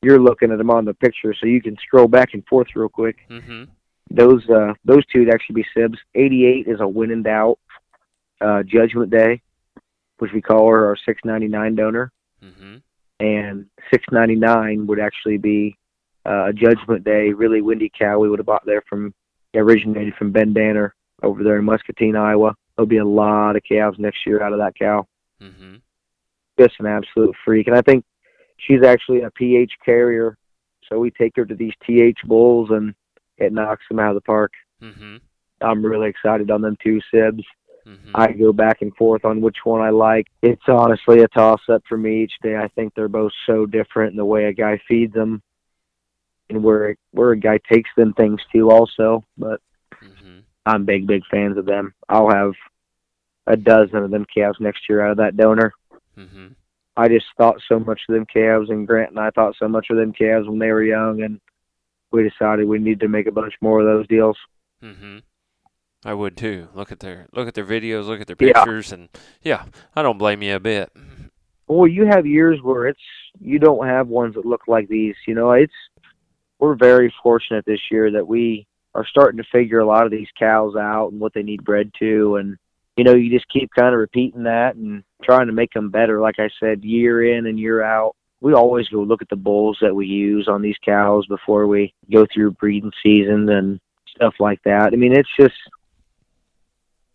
you're looking at them on the picture, so you can scroll back and forth real quick. Mm-hmm. Those uh, those two would actually be sibs. 88 is a win and out uh, Judgment Day, which we call her our 699 donor, Mm-hmm. and 699 would actually be uh, a Judgment Day really windy cow we would have bought there from originated from Ben Danner over there in Muscatine, Iowa. There'll be a lot of calves next year out of that cow. Mm-hmm. Just an absolute freak, and I think she's actually a pH carrier. So we take her to these TH bulls, and it knocks them out of the park. Mm-hmm. I'm really excited on them two sibs. Mm-hmm. I go back and forth on which one I like. It's honestly a toss up for me each day. I think they're both so different in the way a guy feeds them and where where a guy takes them things too also. But Mm-hmm. I'm big, big fans of them. I'll have a dozen of them calves next year out of that donor. Mm-hmm. I just thought so much of them calves and Grant and I thought so much of them calves when they were young and we decided we need to make a bunch more of those deals. Mm-hmm. I would too. Look at their look at their videos, look at their Yeah. pictures, and yeah, I don't blame you a bit. Well, you have years where it's you don't have ones that look like these. You know, it's we're very fortunate this year that we are starting to figure a lot of these cows out and what they need bred to, and you know, you just keep kind of repeating that and trying to make them better. Like I said, year in and year out. We always go look at the bulls that we use on these cows before we go through breeding season and stuff like that. I mean, it's just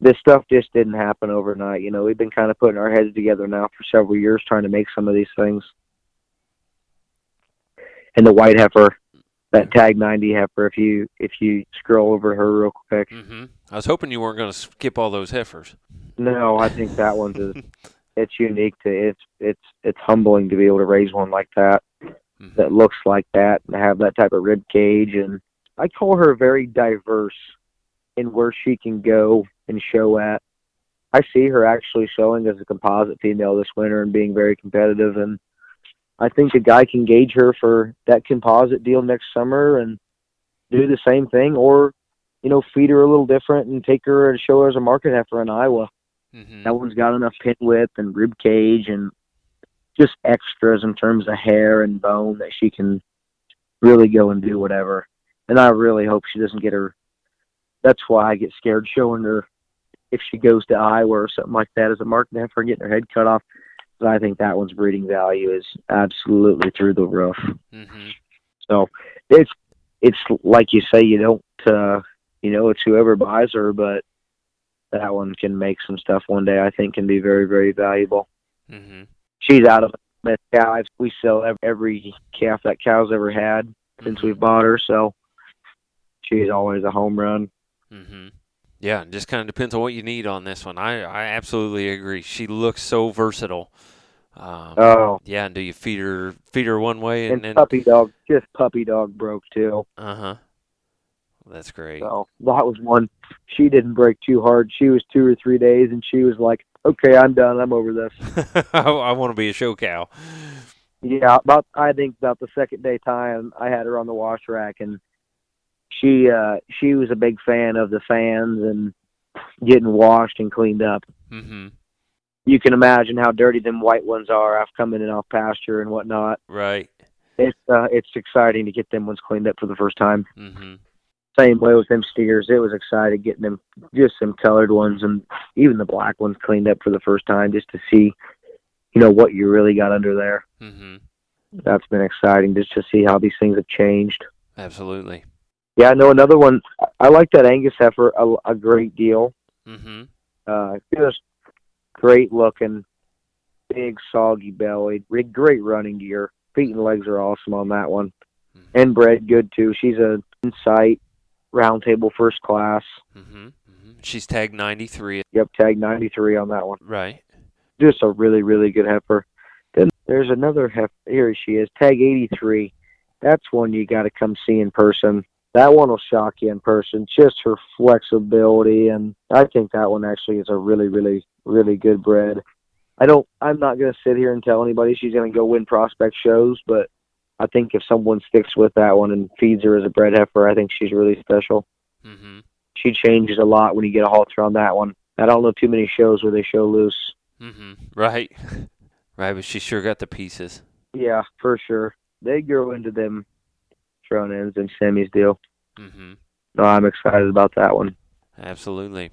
this stuff just didn't happen overnight. You know, we've been kind of putting our heads together now for several years trying to make some of these things. And the white heifer, that tag 90 heifer if you if you scroll over her real quick. Mm-hmm. I was hoping you weren't going to skip all those heifers. No, I think that one's a, (laughs) it's unique to it's it's it's humbling to be able to raise one like that Mhm. that looks like that and have that type of rib cage and I call her very diverse in where she can go and show at. I see her actually showing as a composite female this winter and being very competitive and I think a guy can gauge her for that composite deal next summer and do the same thing or you know feed her a little different and take her and show her as a market heifer in Iowa. Mhm. That one's got enough pin width and rib cage and just extras in terms of hair and bone that she can really go and do whatever. And I really hope she doesn't get her. That's why I get scared showing her if she goes to Iowa or something like that as a market heifer and getting her head cut off. But I think that one's breeding value is absolutely through the roof. Mhm. So it's it's like you say, you don't uh you know, it's whoever buys her, but that one can make some stuff one day I think can be very, very valuable. Mhm. She's out of Smith cows. We sell every calf that cow's ever had since Mhm. we've bought her, so she's always a home run. Mm-hmm. Yeah, it just kind of depends on what you need on this one. I, I absolutely agree. She looks so versatile. Um, Oh, yeah, and do you feed her feed her one way and and then puppy dog, just puppy dog broke too. uh huh. That's great. So that was one. She didn't break too hard. She was two or three days, and she was like, "Okay, I'm done. I'm over this." (laughs) I, I want to be a show cow. Yeah, about I think about the second day time, I had her on the wash rack, and she uh she was a big fan of the fans and getting washed and cleaned up. Mm-hmm. You can imagine how dirty them white ones are after coming in off pasture and whatnot. Right. It's uh, it's exciting to get them ones cleaned up for the first time. Mm-hmm. Same way with them steers. It was exciting getting them just some colored ones and even the black ones cleaned up for the first time just to see, you know, what you really got under there. Mm-hmm. That's been exciting just to see how these things have changed. Absolutely. Yeah, no, another one. I like that Angus heifer a, a great deal. Mm-hmm. Uh, just great looking, big soggy bellied, re- great running gear. Feet and legs are awesome on that one, Mhm. and bred good too. She's a insight round table first class. Mm-hmm. hmm She's tagged 93. Yep, tag 93 on that one. Right. Just a really, really good heifer. Then there's another heifer. Here she is, tag 83. That's one you got to come see in person. That one will shock you in person. Just her flexibility, and I think that one actually is a really, really, really good bred. I don't. I'm not going to sit here and tell anybody she's going to go win prospect shows, but I think if someone sticks with that one and feeds her as a bred heifer, I think she's really special. Mm-hmm. She changes a lot when you get a halter on that one. I don't know too many shows where they show loose. Mm-hmm. Right. (laughs) right, but she sure got the pieces. Yeah, for sure. They grow into them ends and Sammy's deal. Mm-hmm. No, I'm excited about that one. Absolutely.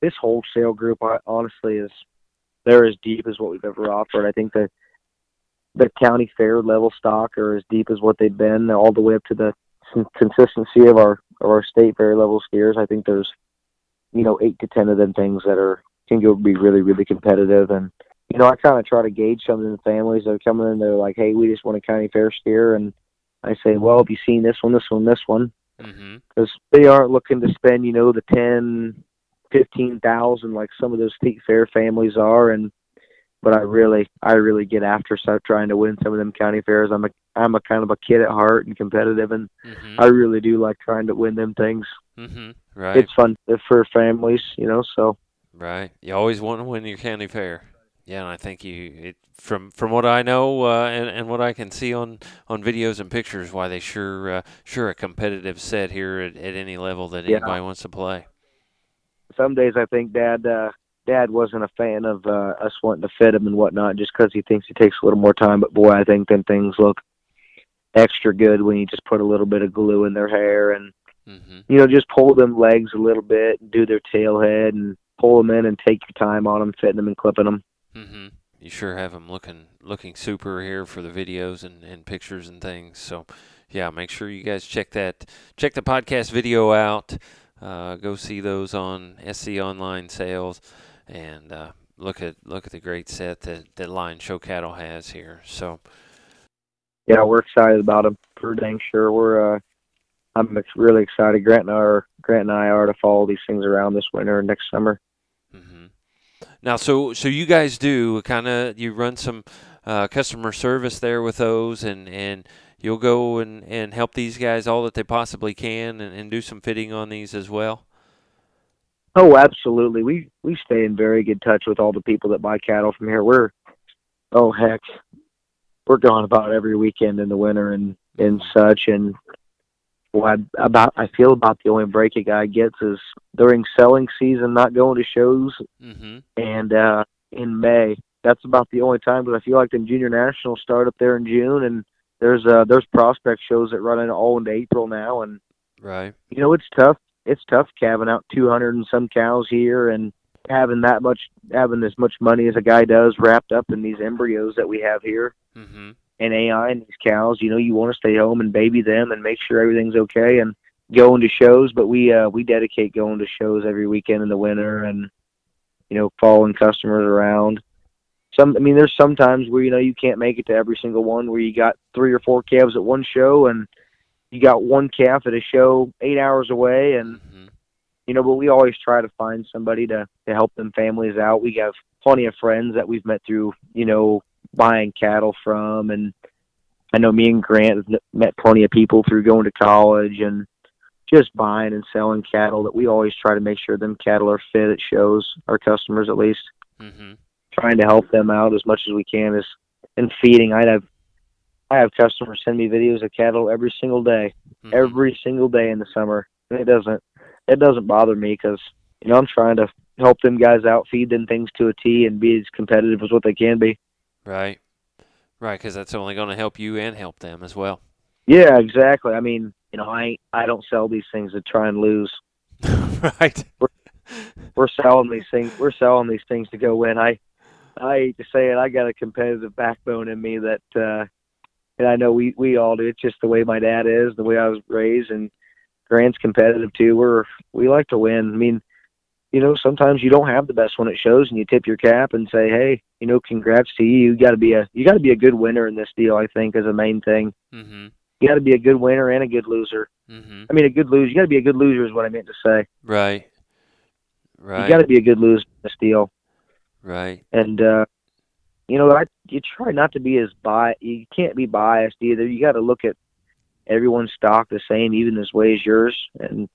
This wholesale group, I, honestly, is they're as deep as what we've ever offered. I think that the county fair level stock are as deep as what they've been, all the way up to the consistency of our of our state fair level skiers. I think there's, you know, eight to ten of them things that are can go be really really competitive. And you know, I kind of try to gauge some of the families that are coming in. They're like, hey, we just want a county fair steer, and I say, well, have you seen this one, this one, this one? Mm-hmm. because they aren't looking to spend you know the ten fifteen thousand like some of those state fair families are and but i really i really get after start trying to win some of them county fairs i'm a i'm a kind of a kid at heart and competitive and Mm-hmm. i really do like trying to win them things mm-hmm. Right. it's fun for families you know so Right. You always want to win your county fair. Yeah, and I think you it from from what I know uh, and and what I can see on on videos and pictures, why they sure uh, sure a competitive set here at, at any level that Yeah. anybody wants to play. some days i think dad uh dad wasn't a fan of uh us wanting to fit him and whatnot just because he thinks it takes a little more time but boy i think then things look extra good when you just put a little bit of glue in their hair and Mm-hmm. you know, just pull them legs a little bit, and do their tail head, and pull them in, and take your time on them, fitting them and clipping them. Mm-hmm. You sure have them looking looking super here for the videos and, and pictures and things. So, yeah, make sure you guys check that check the podcast video out. Uh, go see those on SC Online Sales, and uh, look at look at the great set that that Lion Show Cattle has here. So, Yeah, we're excited about them. For dang sure, we're uh, I'm ex- really excited. Grant and I are Grant and I are to follow these things around this winter and next summer. Now, so so you guys do kind of you run some uh, customer service there with those, and and you'll go and and help these guys all that they possibly can, and, and do some fitting on these as well. Oh, absolutely. We we stay in very good touch with all the people that buy cattle from here. We're oh heck, we're gone about every weekend in the winter and and such. And what I, about I feel about the only break a guy gets is during selling season, not going to shows, Mm-hmm. and uh, in May. That's about the only time But I feel like the junior nationals start up there in June, and there's uh there's prospect shows that run in all into April now, and Right. you know it's tough. It's tough calving out 200 and some cows here and having that much, having as much money as a guy does wrapped up in these embryos that we have here Mm-hmm. And AI and these cows. You know, you want to stay home and baby them and make sure everything's okay and going to shows. But we uh, we dedicate going to shows every weekend in the winter and you know following customers around. Some, I mean, there's sometimes where you know you can't make it to every single one where you got three or four calves at one show and you got one calf at a show eight hours away and Mm-hmm. you know, but we always try to find somebody to to help them families out. We have plenty of friends that we've met through, you know, buying cattle from, and I know me and Grant have met plenty of people through going to college and just buying and selling cattle. That we always try to make sure them cattle are fit at shows, our customers at least, Mm-hmm. trying to help them out as much as we can. Is and feeding. I have I have customers send me videos of cattle every single day Mm-hmm. every single day in the summer. And it doesn't it doesn't bother me because you know I'm trying to help them guys out, feed them things to a T, and be as competitive as what they can be. Right. Right, because that's only going to help you and help them as well. Yeah, exactly. I mean, you know, I I don't sell these things to try and lose. (laughs) right. We're selling these things. We're selling these things to go win. I I hate to say it. I got a competitive backbone in me that, uh, and I know we we all do. It's just the way my dad is, the way I was raised, and Grant's competitive too. We're we like to win. I mean, you know, sometimes you don't have the best one at shows, and you tip your cap and say, hey, you know, congrats to you. You got to be a you got to be a good winner in this deal. I think is the main thing. Mm-hmm. You got to be a good winner and a good loser. Mm-hmm. I mean, a good loser. You got to be a good loser is what I meant to say. Right. Right. You got to be a good loser in this deal. right. and uh you know I you try not to be as bi you can't be biased either you got to look at everyone's stock the same even as way as yours and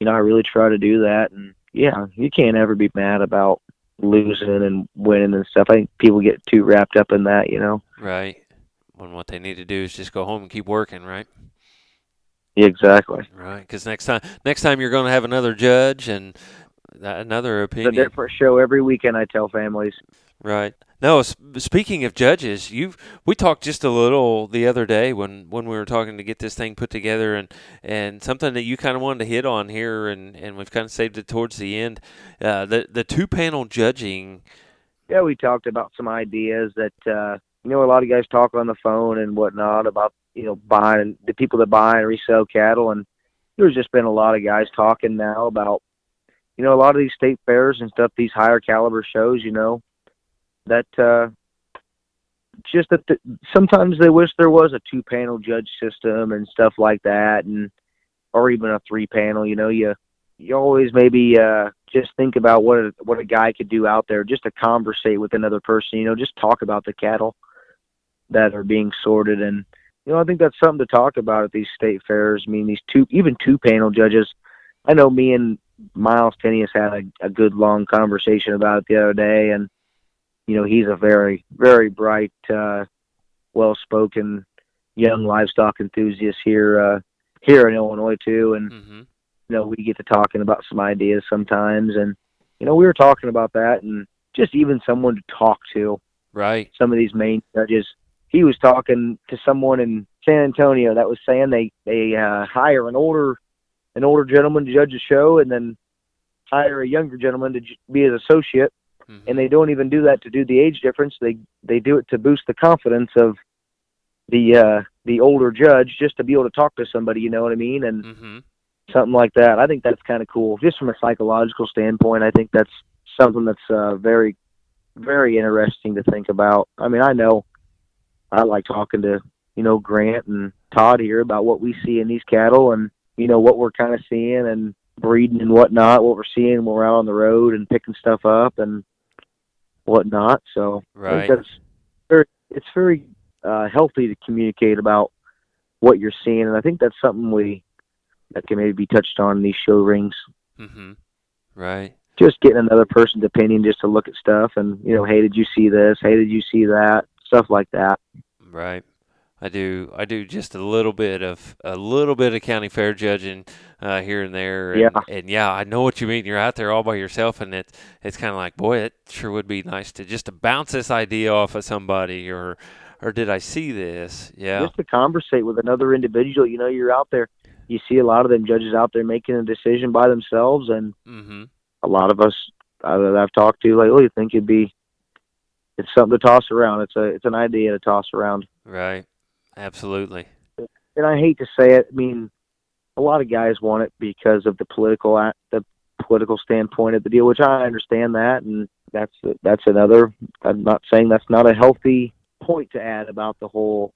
you know I really try to do that and yeah uh, you can't ever be mad about losing and winning and stuff I think people get too wrapped up in that you know Right. When what they need to do is just go home and keep working, right? yeah, exactly Right. Because next time, next time you're going to have another judge and another it's a different show every weekend I tell families Right. No. Speaking of judges, you we talked just a little the other day when when we were talking to get this thing put together, and and something that you kind of wanted to hit on here, and and we've kind of saved it towards the end. Uh, the the two panel judging. yeah we talked about some ideas that uh you know a lot of guys talk on the phone and whatnot about you know buying the people that buy and resell cattle and there's just been a lot of guys talking now about you know a lot of these state fairs and stuff these higher caliber shows you know that uh just that the, sometimes they wish there was a two panel judge system and stuff like that and or even a three panel you know you you always maybe uh just think about what a, what a guy could do out there just to conversate with another person you know just talk about the cattle that are being sorted and you know i think that's something to talk about at these state fairs. I mean these two even two panel judges i know me and miles Tenius had a, a good long conversation about it the other day and you know he's a very very bright uh well spoken young livestock enthusiast here uh here in illinois too and Mm-hmm. you know, we get to talking about some ideas sometimes. And, you know, we were talking about that and just even someone to talk to, Right. some of these main judges. He was talking to someone in San Antonio that was saying they, they uh, hire an older, an older gentleman to judge a show and then hire a younger gentleman to j- be his associate. Mhm. And they don't even do that to do the age difference. They, they do it to boost the confidence of the, uh, the older judge just to be able to talk to somebody, you know what I mean? And, Mm-hmm. something like that. I think that's kind of cool, just from a psychological standpoint. I think that's something that's uh, very, very interesting to think about. I mean, I know I like talking to you know Grant and Todd here about what we see in these cattle, and you know what we're kind of seeing and breeding and whatnot, what we're seeing when we're out on the road and picking stuff up and whatnot. So Right. that's very, it's very uh, healthy to communicate about what you're seeing, and I think that's something we that can maybe be touched on in these show rings. Mm-hmm. Right. Just getting another person's opinion, just to look at stuff, and you know, hey, did you see this? Hey, did you see that? Stuff like that. Right. I do. I do just a little bit of a little bit of county fair judging uh, here and there. And, Yeah. And yeah, I know what you mean. You're out there all by yourself, and it's it's kind of like, boy, it sure would be nice to just to bounce this idea off of somebody, or or did I see this? Yeah. Just to conversate with another individual. You know, you're out there. You see a lot of them judges out there making a decision by themselves, and Mm-hmm. a lot of us uh, that I've talked to lately think it'd be it's something to toss around. It's a it's an idea to toss around. Right. Absolutely. and I hate to say it. I mean, a lot of guys want it because of the political the political standpoint of the deal, which I understand that, and that's that's another. I'm not saying that's not a healthy point to add about the whole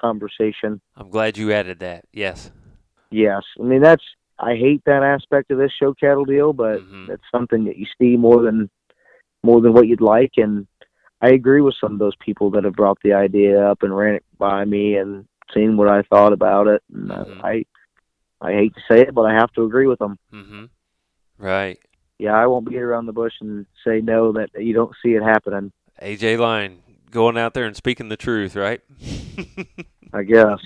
conversation. I'm glad you added that. Yes. Yes, I mean that's. I hate that aspect of this show cattle deal, but Mhm. it's something that you see more than more than what you'd like, and I agree with some of those people that have brought the idea up and ran it by me and seen what I thought about it. And Mhm. I, I hate to say it, but I have to agree with them. Mm-hmm. Right. Yeah, I won't beat around the bush and say no that you don't see it happening. AJ Line going out there and speaking the truth, right? (laughs) I guess.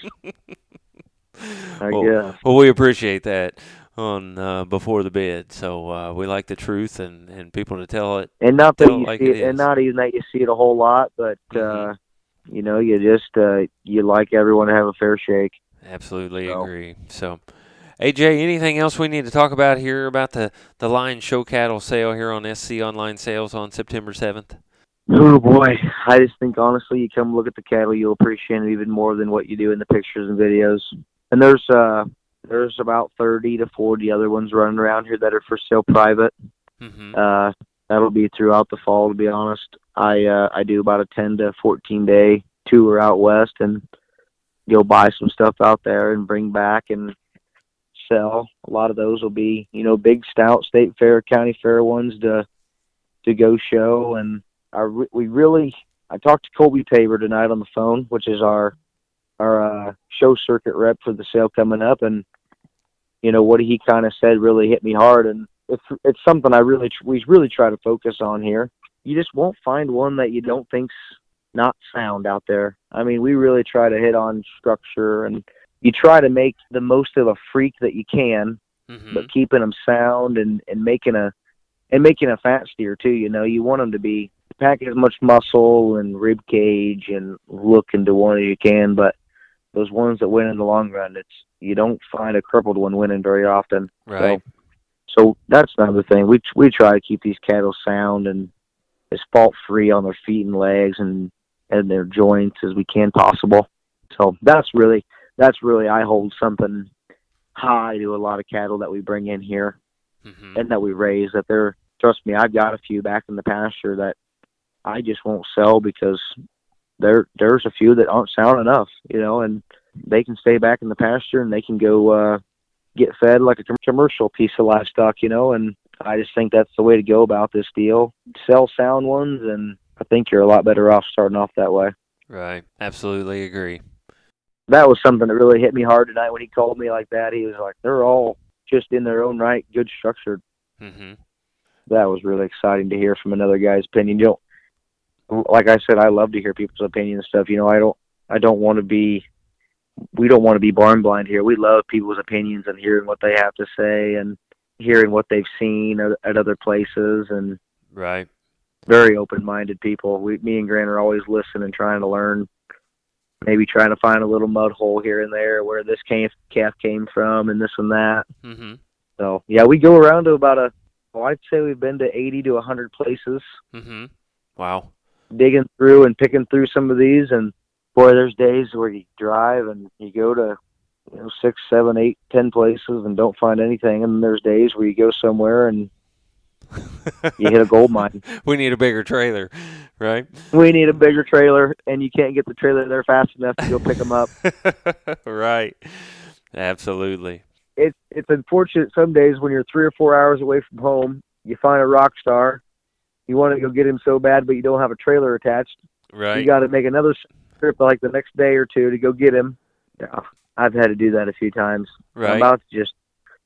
I well, guess. well, we appreciate that on uh, before the bid. So uh, we like the truth and, and people to tell it. And not that you like see it it, and not even that you see it a whole lot, but Mhm. uh, you know, you just uh, you like everyone to have a fair shake. Absolutely So- agree. So, AJ, anything else we need to talk about here about the the Lion Show Cattle sale here on SC Online Sales on September seventh? Oh boy, I just think honestly, you come look at the cattle, you'll appreciate it even more than what you do in the pictures and videos. And there's uh there's about thirty to forty other ones running around here that are for sale private. Mm-hmm. Uh, that'll be throughout the fall. To be honest, I uh, I do about a ten to fourteen day tour out west and go buy some stuff out there and bring back and sell. A lot of those will be you know big stout state fair, county fair ones to to go show. And I re- we really I talked to Colby Tabor tonight on the phone, which is our our uh, show circuit rep for the sale coming up, and you know what he kind of said really hit me hard and it's it's something I really tr- we really try to focus on here. You just won't find one that you don't think's not sound out there. I mean, we really try to hit on structure and you try to make the most of a freak that you can, Mm-hmm. but keeping them sound and and making a and making a fat steer too. You know, you want them to be pack as much muscle and rib cage and look into one as you can, but those ones that win in the long run, it's you don't find a crippled one winning very often. Right. So that's another thing. We we try to keep these cattle sound and as fault free on their feet and legs and and their joints as we can possible. So that's really that's really I hold something high to a lot of cattle that we bring in here Mm-hmm. and that we raise. That they're trust me, I've got a few back in the pasture that I just won't sell because there there's a few that aren't sound enough, you know, and they can stay back in the pasture and they can go uh get fed like a commercial piece of livestock, you know, and I just think that's the way to go about this deal. Sell sound ones and I think you're a lot better off starting off that way. Right. Absolutely agree. That was something that really hit me hard tonight when he called me like that. He was like, They're all just in their own right, good structured. Mm-hmm. That was really exciting to hear from another guy's opinion. You don't like I said, I love to hear people's opinions and stuff. You know, I don't I don't want to be we don't want to be barn blind here. We love people's opinions and hearing what they have to say and hearing what they've seen at, at other places and Right. very open-minded people. We, me and Grant are always listening and trying to learn. Maybe trying to find a little mud hole here and there where this calf calf came from and this and that. Mm-hmm. So yeah, we go around to about a. Well, I'd say we've been to 80 to a 100 places, Mm-hmm. Wow. Digging through and picking through some of these. And boy, there's days where you drive and you go to you know six, seven, eight, ten places and don't find anything. And there's days where you go somewhere and (laughs) you hit a gold mine. we need a bigger trailer, right? We need a bigger trailer, and you can't get the trailer there fast enough to go pick them up. (laughs) right. Absolutely. it's it's unfortunate some days when you're three or four hours away from home, you find a rock star, you want to go get him so bad, but you don't have a trailer attached. Right. You got to make another trip like the next day or two to go get him. Yeah, I've had to do that a few times. right. I'm about to just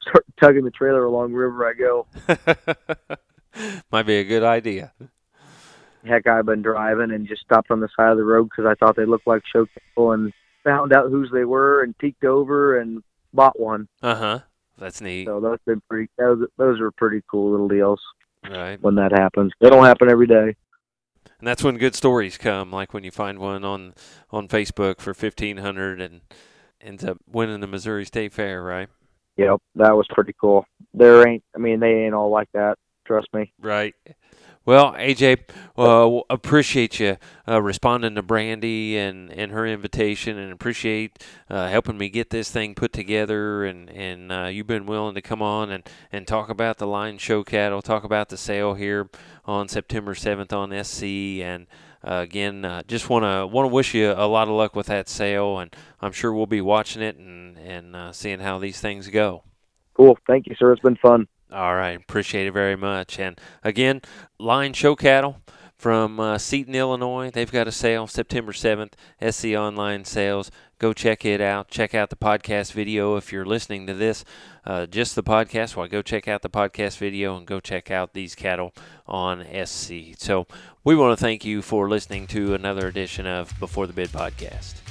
start (laughs) tugging the trailer along wherever I go. (laughs) Might be a good idea. Heck, I've been driving and just stopped on the side of the road because I thought they looked like show people and found out whose they were and peeked over and bought one. Uh huh. That's neat. So those been pretty. Those those are pretty cool little deals Right. when that happens. They don't happen every day. And that's when good stories come, like when you find one on on Facebook for fifteen hundred and ends up winning the Missouri State Fair, right? Yep, that was pretty cool. There ain't. I mean, they ain't all like that. Trust me. Right. Well, AJ, uh, appreciate you uh, responding to Brandy and, and her invitation, and appreciate uh, helping me get this thing put together. And and uh, you've been willing to come on and, and talk about the line show cattle, talk about the sale here on September seventh on SC. And uh, again, uh, just want to want to wish you a lot of luck with that sale, and I'm sure we'll be watching it and and seeing how these things go. Cool. Thank you, sir. It's been fun. All right, appreciate it very much. And again, Line Show Cattle from uh, Seaton, Illinois. They've got a sale September 7th, SC Online Sales. Go check it out. Check out the podcast video if you're listening to this, uh, just the podcast. Well, go check out the podcast video and go check out these cattle on SC. So we want to thank you for listening to another edition of Before the Bid podcast.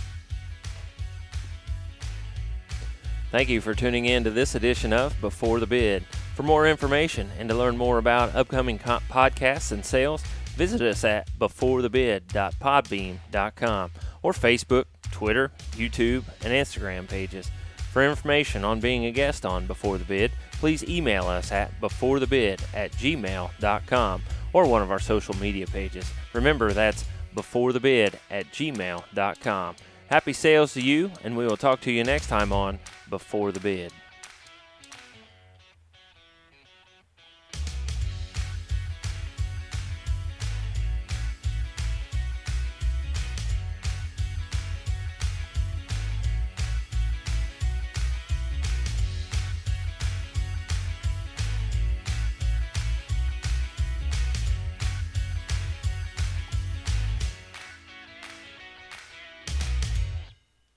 Thank you for tuning in to this edition of Before the Bid. For more information and to learn more about upcoming co- podcasts and sales, visit us at beforethebid.podbean.com or Facebook, Twitter, YouTube, and Instagram pages. For information on being a guest on Before the Bid, please email us at beforethebid at gmail.com or one of our social media pages. Remember, that's beforethebid at gmail.com. Happy sales to you, and we will talk to you next time on Before the Bid.